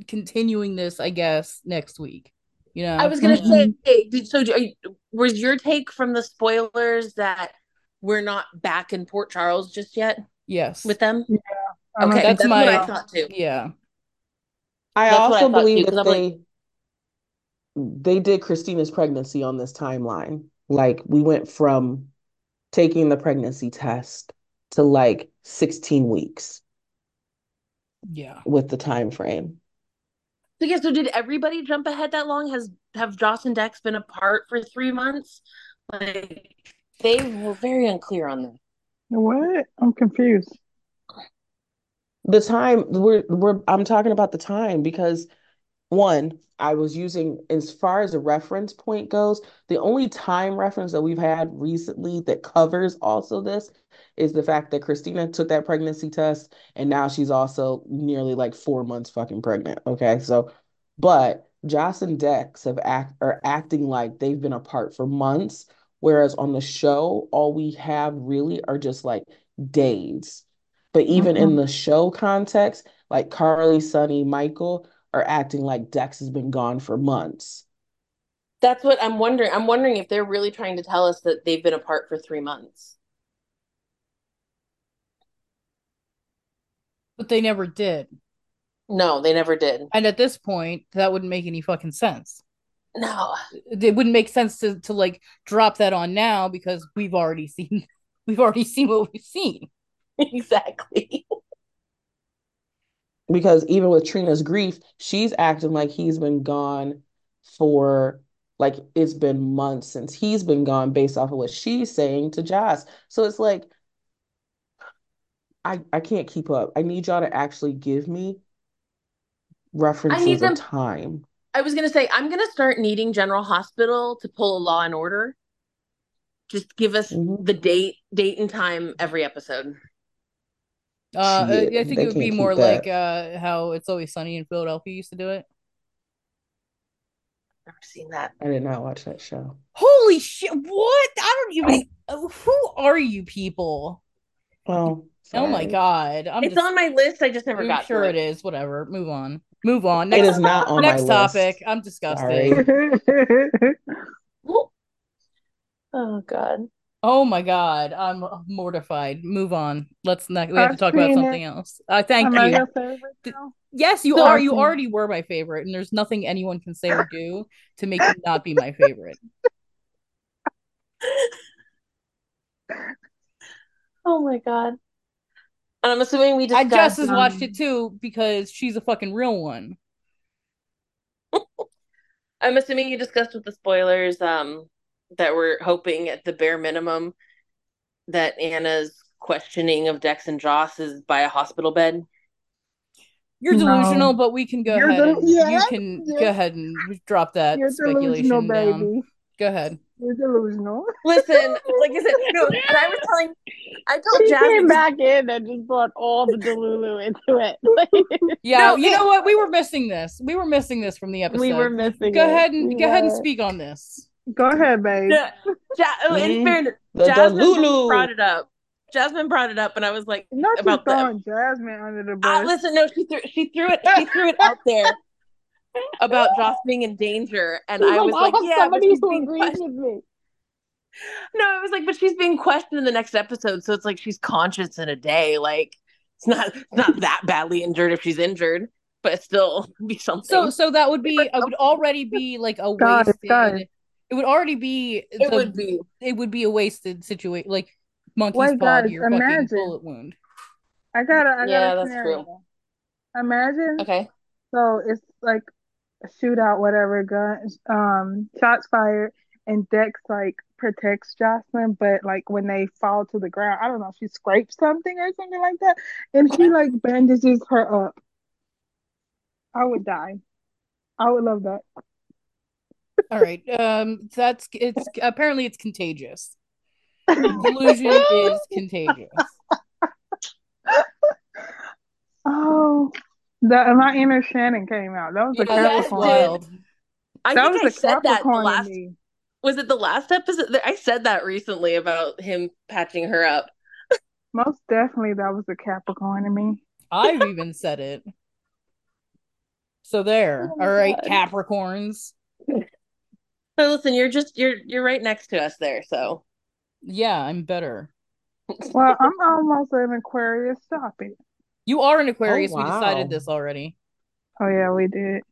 continuing this, I guess, next week. You know, I was gonna Mhm. say, did, so are you, was your take from the spoilers that we're not back in Port Charles just yet yes. with them? I'm Okay, That's that's, my- what I thought too. yeah. I That's what I also thought too, that I'm like- they they did Christina's pregnancy on this timeline. Like we went from taking the pregnancy test to like 16 weeks Yeah. with the time frame. So yeah, so did everybody jump ahead that long? Has have Joss and Dex been apart for three months? Like they were very unclear on that. What? I'm confused. The time we're we're I'm talking about the time because one, I was using as far as a reference point goes, the only time reference that we've had recently that covers also this is the fact that Christina took that pregnancy test and now she's also nearly like four months fucking pregnant. Okay. So, but Joss and Dex have act are acting like they've been apart for months, whereas on the show, all we have really are just like days. But even in mm-hmm. the show context, like Carly, Sonny, Michael are acting like Dex has been gone for months. That's what I'm wondering. I'm wondering if they're really trying to tell us that they've been apart for three months. But they never did. No, they never did. And at this point, that wouldn't make any fucking sense. No. It wouldn't make sense to to like drop that on now because we've already seen (laughs) we've already seen what we've seen. (laughs) exactly. Because even with Trina's grief, she's acting like he's been gone for like it's been months since he's been gone based off of what she's saying to Joss. So it's like I I can't keep up. I need y'all to actually give me references them- of time. I was gonna say I'm gonna start needing General Hospital to pull a Law and Order. Just give us Mhm. the date, date and time every episode. Uh, Shit, I think it would be more like uh how it's always sunny in Philadelphia used to do it. I've never seen that. I did not watch that show. Holy shit! What? I don't even. Who are you people? Oh, Oh my god! I'm it's just on my list. I just never I'm got sure to it is. Whatever. Move on. Move on. It Next, is not on next my topic. list. I'm disgusted. Sorry. (laughs) Oh God. Oh my god! I'm mortified. Move on. Let's not. We have to talk about seen something else. Uh, thank Am I you. your favorite Th- Yes, you So- are. You already were my favorite, and there's nothing anyone can say or (laughs) do to make you not be my favorite. Oh my God. And I'm assuming we I discussed. just has um, watched it too because she's a fucking real one. (laughs) I'm assuming you discussed with the spoilers um that we're hoping at the bare minimum that Anna's questioning of Dex and Joss is by a hospital bed. You're No. delusional, but we can go You're ahead. del- and, you can yeah. go ahead and drop that You're delusional, speculation down. baby. Go ahead. You're delusional. Listen, like I said, no, and I was telling, I told She came Jasmine, back in and just brought all the Delulu into it. (laughs) Yeah, No, you it- know what? We were missing this. We were missing this from the episode. we were missing Go it. ahead and We go ahead and speak on this. Go ahead, babe. Ja- Ja- in Mm, fairness, The Jasmine Delulu. brought it up. Jasmine brought it up, and I was like, Not about just the- Jasmine under the uh, listen, no, she threw, she threw it, she threw it out there (laughs) about Joss being in danger, and She's I was like, I yeah, but somebody who being agrees questioned. with me. No, it was like, but she's being questioned in the next episode, so it's like she's conscious in a day. Like it's not it's not that badly injured if she's injured, but it still (laughs) be something. So so that would be it would already be like a Guys, wasted guys. It would already be it the- would be. it would be a wasted situation like monkey's Wait, paw to guys, your fucking bullet wound. I gotta. got Yeah, a that's scenario. true. Imagine, Okay. so it's like a shootout, whatever, guns, um, shots fired, and Dex like protects Jocelyn, but like when they fall to the ground, I don't know, she scrapes something or something like that, and she like bandages her up. I would die. I would love that. All right. Um that's it's apparently it's contagious. Delusion is contagious. Oh, the my inner Shannon came out. That was a Yeah, that's Capricorn. wild. I That think I was a said that Capricorn last was it the last episode? I said that recently about him patching her up. Most definitely, that was a Capricorn in me. I've even said it. So there. Oh All right, God. Capricorns. So listen, you're just you're you're right next to us there. So Yeah, I'm better. Well, I'm almost an Aquarius. Stop it. You are an Aquarius. We wow. decided this already. Oh yeah, we did.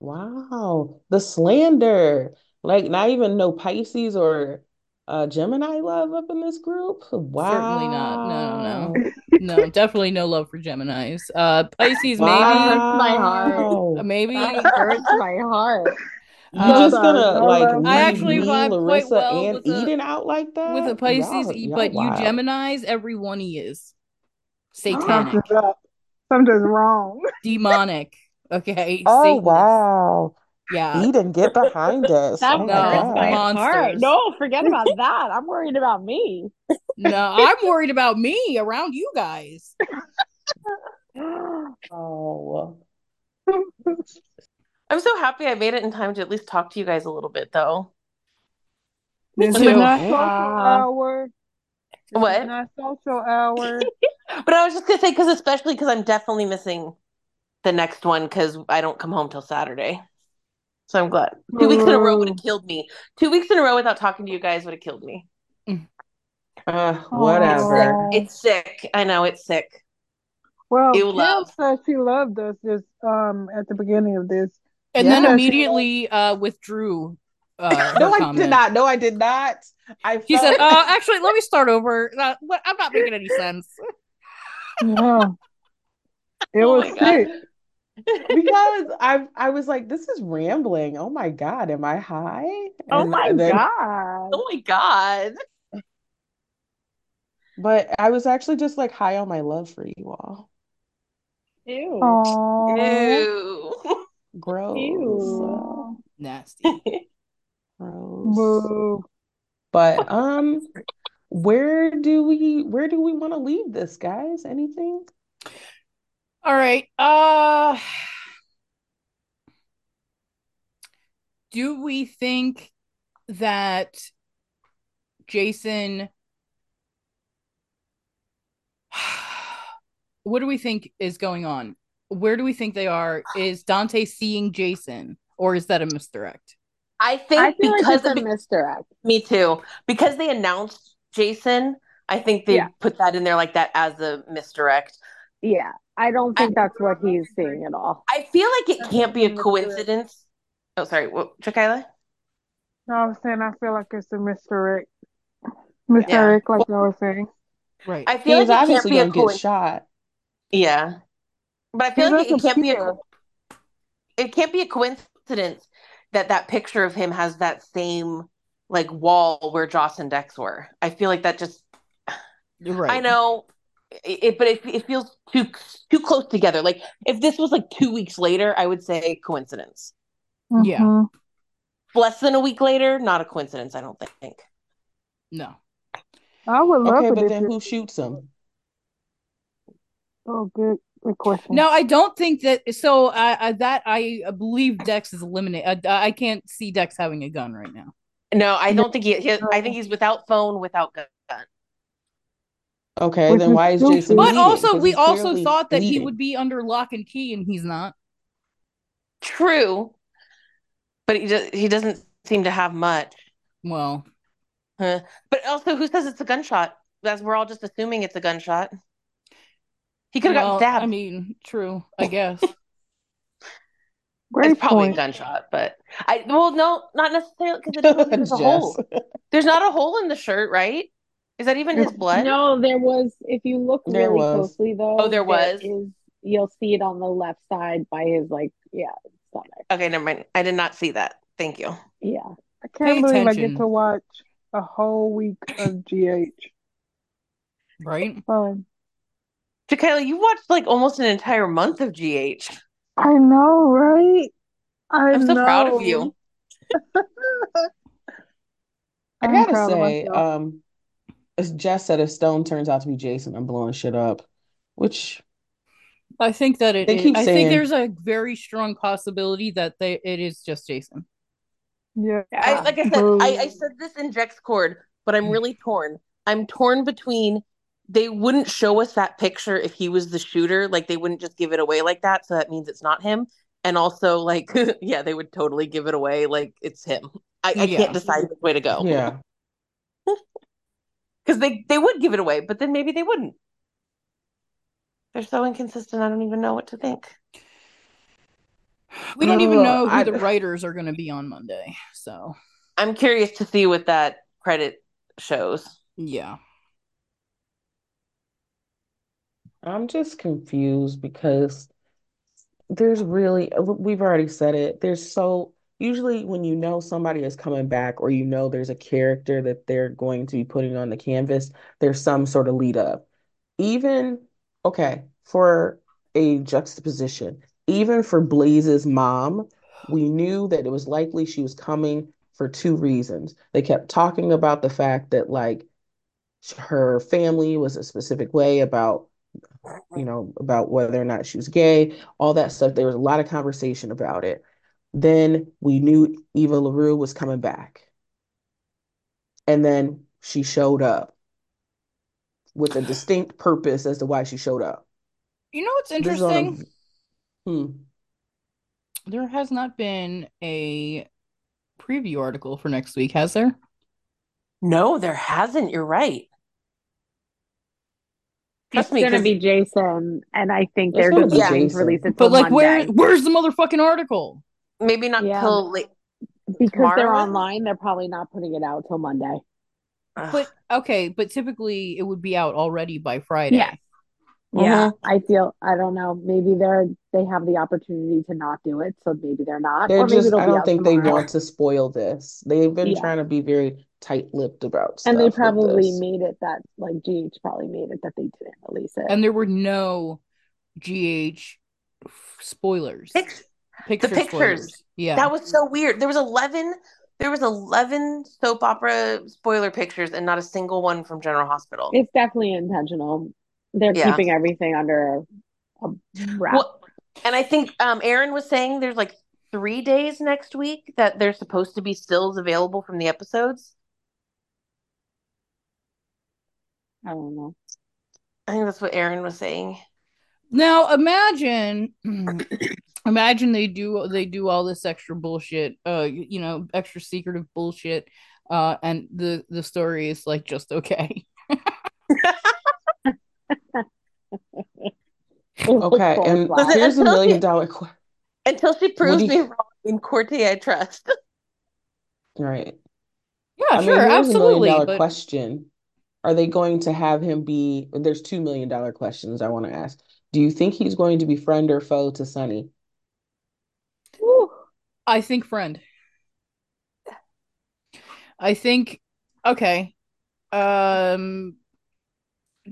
Wow. The slander. Like not even no Pisces or uh Gemini love up in this group. Wow. Certainly not. No, no, No, definitely no love for Geminis. Uh Pisces Wow. maybe. My heart. Maybe. That hurts my heart. You Uh, just sorry, gonna no like love. leave I actually me, vibe quite Larissa, well and with a- Eden out like that? with a Pisces, Y'all- y'all but you. Geminis, every one he is satanic, Something's wrong. (laughs) demonic. Okay. Oh Satanist. wow. Yeah. Eden, get behind us. That oh my No, hurts my God. monsters. No, forget about (laughs) that. I'm worried about me. No, I'm worried about me around you guys. (laughs) Oh. I'm so happy I made it in time to at least talk to you guys a little bit, though. This is too. not social Wow. hour. This What? is not social hour. (laughs) But I was just gonna say because especially because I'm definitely missing the next one because I don't come home till Saturday. So I'm glad. Two weeks in a row would have killed me. Two weeks in a row without talking to you guys would have killed me. Uh, It's whatever. sick. It's sick. I know it's sick. Well, Ew, Kim love. said she loved us just um at the beginning of this. And then immediately uh, withdrew. Uh, (laughs) No, I comment. did not. No, I did not. I She felt- said, uh, "Actually, let me start over. Uh, I'm not making any sense." (laughs) Yeah. It Oh was my sick. because I I was like, this is rambling. Oh my God, am I high? Oh my then- god. Oh my god. But I was actually just like high on my love for you all. Ew. Aww. Ew. (laughs) Gross. Ew. Nasty. (laughs) Gross. Boo. But um, where do we where do we want to leave this, guys? Anything? All right. Uh do we think that Jason (sighs) what do we think is going on? Where do we think they are? Is Dante seeing Jason or is that a misdirect? I think I feel like because it's a of, misdirect. me too. Because they announced Jason, I think they Yeah. put that in there like that as a misdirect. Yeah. I don't think that's what he's seeing at all. I feel like it can't be a coincidence. Oh, sorry. What, Jakayla? No, I was saying I feel like it's a misdirect. Misdirect, like I was saying. Right. I He feel was like it can't obviously be a gonna get shot. Yeah. But I He feel like it, it can't be a it can't be a coincidence that that picture of him has that same like wall where Joss and Dex were. I feel like that just right. I know it, it- but it, it feels too too close together. Like if this was like 2 weeks later, I would say coincidence. Yeah. Mhm. Less than a week later, not a coincidence, I don't think. No. I would love Okay, it but then it- who shoots him? Oh, good, good. No, I don't think that. So I, I that I believe Dex is eliminated. I, I can't see Dex having a gun right now. No, I don't think he, he I think he's without phone, without gun. Okay, Which then is why is stupid. Jason But bleeding? also, 'Cause we also thought that he would be under lock and key, and he's not. True. But he just, he doesn't seem to have much. Well, But also, who says it's a gunshot? As we're all just assuming it's a gunshot. He could have well, gotten stabbed. I mean, true. I guess. (laughs) Great it's probably point. a gunshot, but I well, no, not necessarily because it doesn't look like there's a (laughs) hole. There's not a hole in the shirt, right? Is that even his blood? No, there was, if you look There really was. closely though, Oh, there was? is you'll see it on the left side by his like, yeah, stomach. Okay, never mind. I did not see that. Thank you. Yeah. I can't Pay believe I get to watch a whole week of GH. right? Fun. Jakayla, you watched like almost an entire month of GH. I know, right? I I'm so proud of you. (laughs) I gotta say, um, as Jess said, if Stone turns out to be Jason, I'm blowing shit up. Which I think that it. They is- keep I saying- think there's a very strong possibility that they it is just Jason. Yeah. I, like I said, I, I said this in Jex Cord, but I'm really torn. I'm torn between they wouldn't show us that picture if he was the shooter, like they wouldn't just give it away like that, so that means it's not him. And also, like, (laughs) yeah, they would totally give it away like it's him. I, I Yeah. can't decide which way to go. yeah, (laughs) Because they, they would give it away, but then maybe they wouldn't. They're so inconsistent, I don't even know what to think. We don't even know who I- the writers are going to be on Monday. So I'm curious to see what that credit shows. yeah, I'm just confused because there's really, uh, we've already said it. There's so, usually when you know somebody is coming back or you know there's a character that they're going to be putting on the canvas, there's some sort of lead up. Even, okay, for a juxtaposition, even for Blaze's mom, we knew that it was likely she was coming for two reasons. They kept talking about the fact that, like, her family was a specific way about you know, about whether or not she was gay, all that stuff. There was a lot of conversation about it. Then we knew Eva LaRue was coming back. And then she showed up with a distinct purpose as to why she showed up. you know what's This is on a- interesting? Hmm. There has not been a preview article for next week, has there? No, there hasn't. You're right. Trust It's me, gonna be Jason, and I think they're gonna just be going to Jason. release it But like, where where's the motherfucking article? Maybe not Yeah. till late. Because Tomorrow they're online, they're probably not putting it out till Monday. But okay, but typically it would be out already by Friday. Yeah. Uh-huh. Yeah, I feel I don't know. Maybe they're they have the opportunity to not do it, so maybe they're not. They're or maybe just, it'll I be don't out think they want to spoil this. They've been Yeah. trying to be very tight-lipped about And they probably this. made it that like GH probably made it that they didn't release it. and there were no GH spoilers. Pic- Picture pictures. spoilers. Yeah. That was so weird. There was eleven. There was eleven soap opera spoiler pictures, and not a single one from General Hospital. It's definitely intentional. They're Yeah. keeping everything under a, a wrap. Well, and I think um, Aaron was saying there's like three days next week that there's supposed to be stills available from the episodes. I don't know. I think that's what Aaron was saying. Now imagine (clears throat) imagine they do they do all this extra bullshit, uh you know, extra secretive bullshit, uh and the the story is like just okay. (laughs) Okay, (laughs) and Listen, here's a million she- dollar question. Until she proves do me wrong in Corte, I trust. Right. Yeah, I mean, sure, here's a million absolutely. But question. Are they going to have him be, there's two million dollar questions I want to ask. Do you think he's going to be friend or foe to Sonny? I think friend. I think okay. Um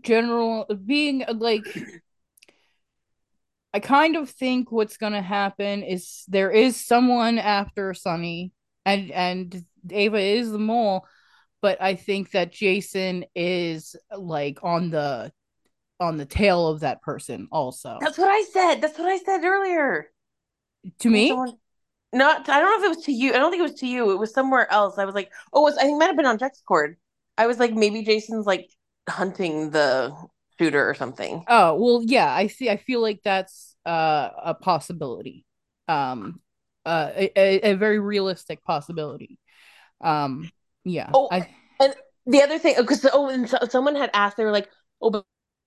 general being like I kind of think what's gonna happen is there is someone after Sonny and and Ava is the mole, but I think that Jason is like on the on the tail of that person also. That's what I said. That's what I said earlier. to me? Someone- Not, I don't know if it was to you. I don't think it was to you. It was somewhere else. I was like, oh, was, I think it might have been on Jack's cord. I was like, maybe Jason's like hunting the shooter or something. Oh, well, yeah, I see. I feel like that's uh, a possibility. Um, uh, a, a, a very realistic possibility. Um, yeah. Oh, I, The other thing, because oh, and so, someone had asked, they were like, oh, but,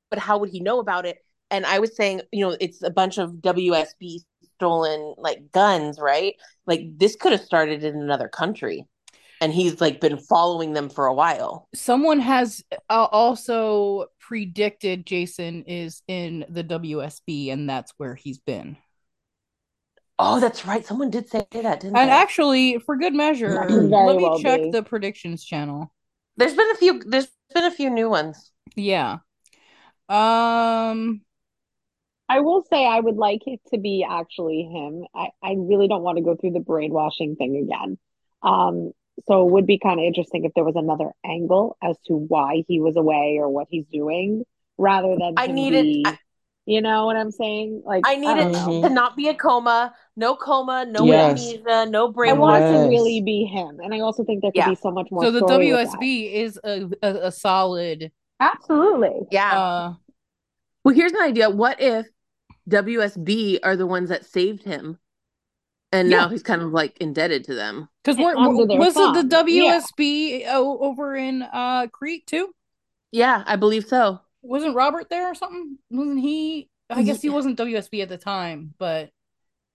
but how would he know about it? And I was saying, you know, it's a bunch of WSB stolen like guns, right? Like this could have started in another country, and he's like been following them for a while. someone has uh, also predicted Jason is in the WSB, and that's where he's been. Oh, that's right. Someone did say that, didn't And they? actually, for good measure, (clears throat) That let me well check be. the predictions channel. there's been a few. There's been a few new ones. Yeah. Um. I will say I would like it to be actually him. I, I really don't want to go through the brainwashing thing again. Um, so it would be kind of interesting if there was another angle as to why he was away or what he's doing, rather than I needed- be- I- you know what I'm saying? Like I don't needed know. to not be a coma, no coma, no Yes. amnesia, no brain. I brain. want it to really be him, and I also think there could Yeah. be so much more. So the story WSB is a, a, a solid. absolutely. Yeah. Uh, well, here's an idea. What if WSB are the ones that saved him, and Yeah. now he's kind of like indebted to them? Because we're, under their was it the thumb, yeah. WSB over in uh Crete too? Yeah, I believe so. Wasn't Robert there or something? Wasn't he? I guess he wasn't WSB at the time, but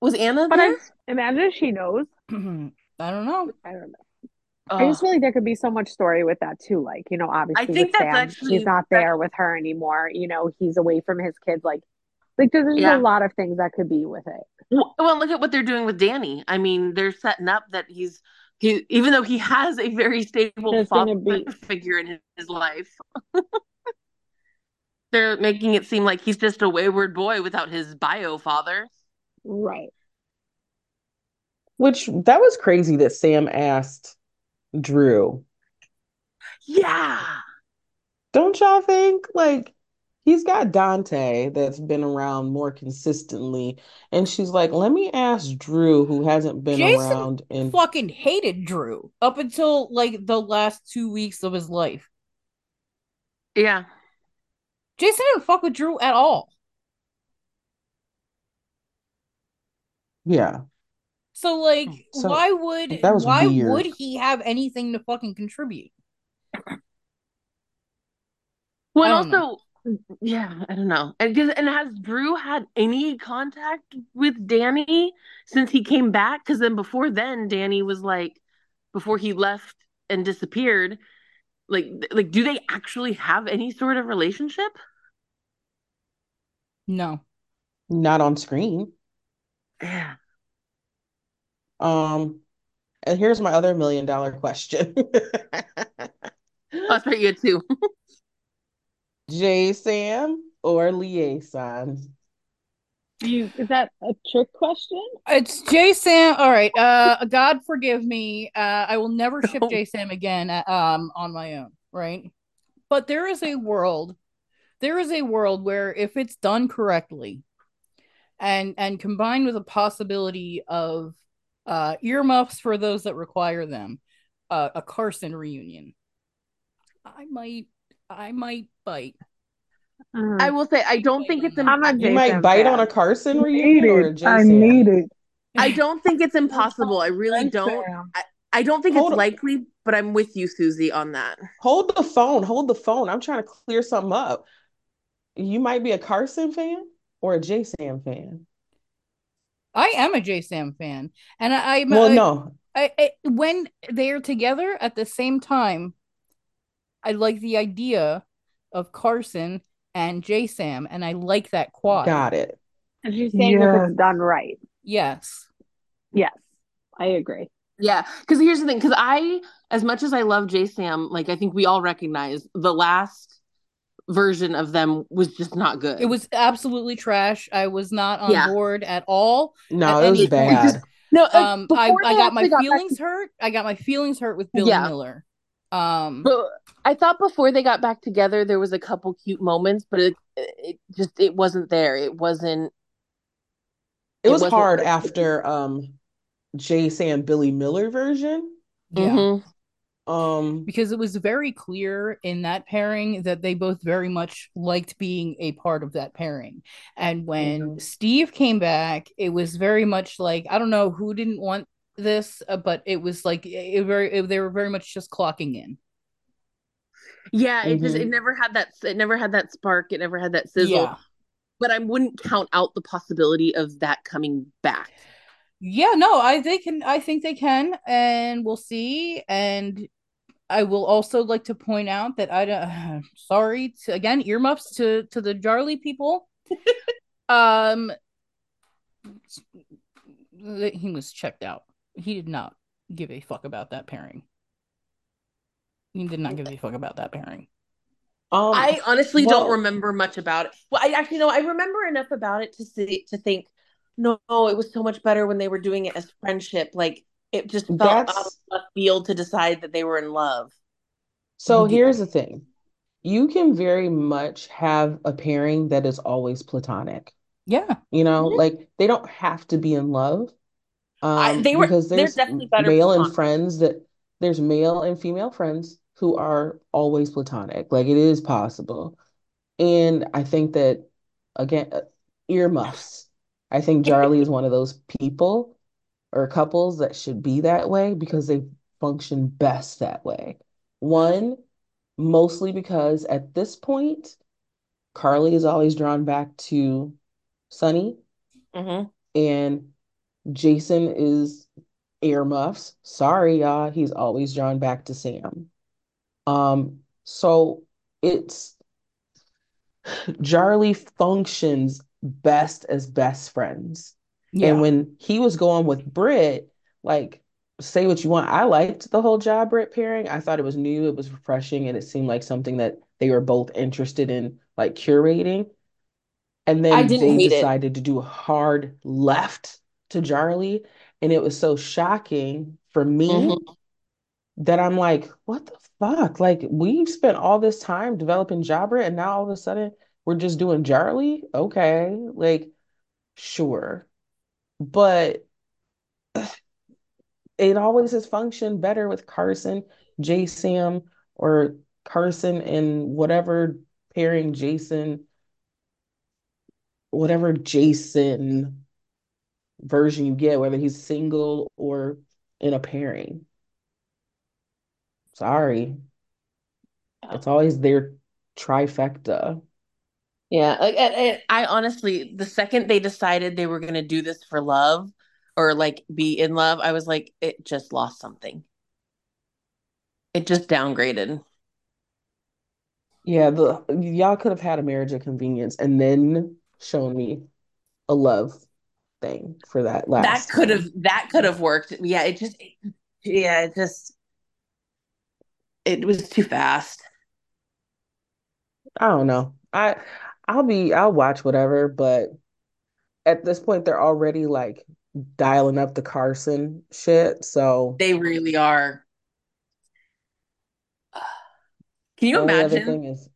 Was Anna But I imagine she knows. (clears throat) I don't know. I don't know. I just feel like there could be so much story with that too. Like, you know, obviously think with that's Sam, actually- he's not there with her anymore. You know, he's away from his kids. Like, like there's Yeah. a lot of things that could be with it. Well, well, look at what they're doing with Danny. I mean, they're setting up that he's he, even though he has a very stable father be- figure in his, his life. (laughs) they're making it seem like he's just a wayward boy without his bio father. Right. Which that was crazy that Sam asked Drew. Yeah. Don't y'all think? Like, he's got Dante that's been around more consistently. And she's like, let me ask Drew, who hasn't been Jason around in Fucking hated Drew up until like the last two weeks of his life. Yeah. Jason didn't fuck with Drew at all. yeah. So like, So, why would that was why weird. would he have anything to fucking contribute? Well, I and don't also Yeah, I don't know. And cause, and has Drew had any contact with Danny since he came back? Because then before then, Danny was like, before he left and disappeared, like like do they actually have any sort of relationship? No. Not on screen. Yeah. Um, and here's my other million dollar question. i'll right, you had two. (laughs) J Sam or Liason? You is that a trick question? It's J Sam. All right. Uh, God forgive me. Uh, I will never ship J Sam again. uh, Um, on my own. Right. But there is a world. There is a world where if it's done correctly, and and combined with a possibility of uh earmuffs for those that require them, uh, a Carson reunion. I might. I might bite. Mm. I will say I don't think it's I'm a im- You might bite fan. on a Carson I reunion need or a it. J I Sam? need it. I don't think it's impossible. I really don't. I, I don't think Hold it's on. likely, but I'm with you, Susie, on that. Hold the phone. Hold the phone. I'm trying to clear something up. You might be a Carson fan or a J Sam fan. I am a J Sam fan, and I, I'm Well, I- no. I, I when they are together at the same time, I like the idea of Carson and J Sam, and I like that quad. Got it. And she's saying if it's done right. Yes. Yes, I agree. Yeah, because here's the thing. Because I, as much as I love J Sam, like I think we all recognize the last version of them was just not good. It was absolutely trash. I was not on Yeah. board at all. No, At it was any point. bad. no. Um, I, I got my actually back feelings hurt. I got my feelings hurt with Billy Yeah. Miller. Um, But I thought before they got back together, there was a couple cute moments, but it, it just it wasn't there. It wasn't. It It was wasn't hard like- after um J Sam Billy Miller version. yeah. Mhm. Um because it was very clear in that pairing that they both very much liked being a part of that pairing. And when Mhm. Steve came back, it was very much like I don't know who didn't want this, uh, but it was like it, very it, they were very much just clocking in. Yeah, it just it Mhm. never had that. It never had that spark. It never had that sizzle. Yeah. But I wouldn't count out the possibility of that coming back. Yeah, no, I they can I think they can and we'll see and I will also like to point out that I don't (sighs) sorry to again earmuffs to to the Jarly people. (laughs) um he was checked out. He did not give a fuck about that pairing. He did not give a fuck about that pairing. um I honestly don't remember much about it. Well, I actually know I remember enough about it to see to think, no, it was so much better when they were doing it as friendship. Like it just felt That's- out of left field to decide that they were in love. So Yeah. here's the thing. You can very much have a pairing that is always platonic. Yeah. You know, like they don't have to be in love. I- Um, they were- because there's definitely better male and friends that there's male and female friends who are always platonic. Like it is possible. And I think that again, uh, earmuffs. I think Jarly is one of those people or couples that should be that way because they function best that way. One, mostly because at this point, Carly is always drawn back to Sonny, Mm-hmm. and Jason is earmuffs. Sorry, y'all, he's always drawn back to Sam. Um, so it's Jarly functions best as best friends. Yeah. And when he was going with Britt, like, say what you want. I liked the whole job Britt pairing. I thought it was new, it was refreshing, and it seemed like something that they were both interested in, like curating. And then they hate it. decided to do a hard left to Jarly. And it was so shocking for me Mhm. that I'm like, what the fuck? Like, we've spent all this time developing Jabra, and now all of a sudden we're just doing Jarly? Okay, like, sure. But (sighs) it always has functioned better with Carson, J Sam, or Carson and whatever pairing Jason, whatever Jason version you get, whether he's single or in a pairing. Sorry. Yeah. It's always their trifecta. Yeah, like, and I honestly, the second they decided they were going to do this for love or like be in love, I was like, it just lost something. It just downgraded. Yeah, the y'all could have had a marriage of convenience and then shown me a love thing for that last. That could have that could have worked. Yeah, it just yeah, it just it was too fast. I don't know. I I'll be I'll watch whatever, but at this point they're already like dialing up the Carson shit. So They really are. Can you imagine? thing is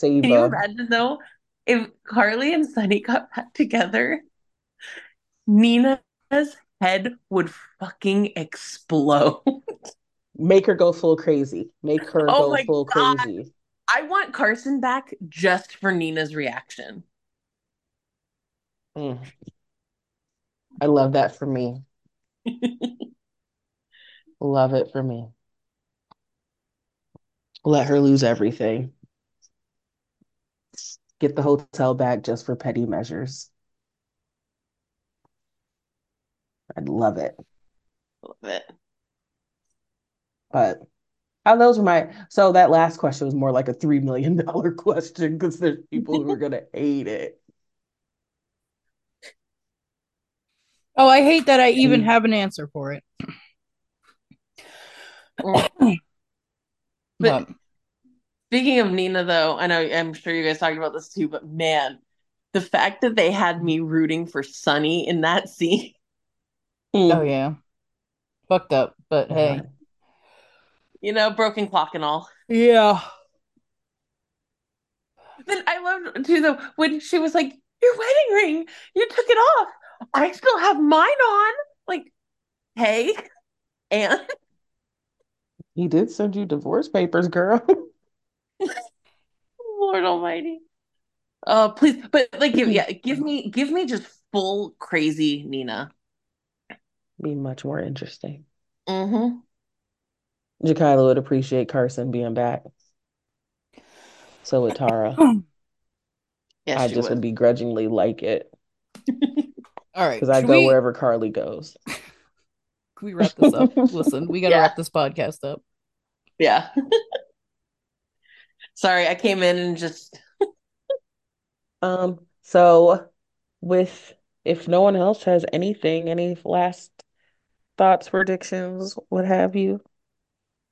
Can you imagine though if Carly and Sonny got back together, Nina's head would fucking explode. (laughs) Make her go full crazy. Make her Oh go full God. crazy. I want Carson back just for Nina's reaction. Mm. I love that for me. (laughs) Love it for me. Let her lose everything. Get the hotel back just for petty measures. I'd love it. Love it. But uh, those were my so that last question was more like a three million dollar (laughs) question because there's people who are gonna hate it. Oh, I hate that I even Mm. have an answer for it. But But speaking of Nina, though, I know I'm sure you guys talked about this too, but man, the fact that they had me rooting for Sonny in that (laughs) scene, oh yeah, fucked up. But hey, you know, broken clock and all. yeah. Then I loved too though when she was like, "Your wedding ring, you took it off. I still have mine on." Like, hey, and He did send you divorce papers, girl. (laughs) Lord Almighty. Uh, please, but like, give yeah, give me, give me just full crazy Nina. Be much more interesting. Mm-hmm. Jakayla would appreciate Carson being back. So would Tara. (clears throat) Yes, I just would. would begrudgingly like it (laughs) All right, because I go we, wherever Carly goes. (laughs) can we wrap this up? (laughs) Listen, we got to Yeah. wrap this podcast up. Yeah. Sorry, I came in and just Um, so with if no one else has anything, any last thoughts, predictions, what have you?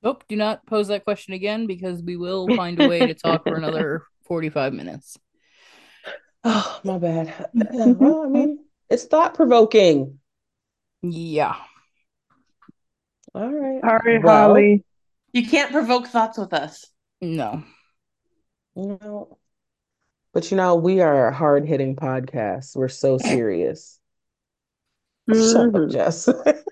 Nope, do not pose that question again because we will (laughs) find a way to talk for another 45 minutes. (sighs) Oh, my bad. Well, I mean, it's thought provoking. Yeah. All right. Sorry, Well, Holly. you can't provoke thoughts with us. No. no. But you know, we are a hard-hitting podcast. We're so serious. Shut up, Mhm.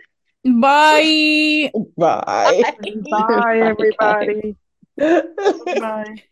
Jess. Bye. Bye. Bye, everybody. (laughs) Bye.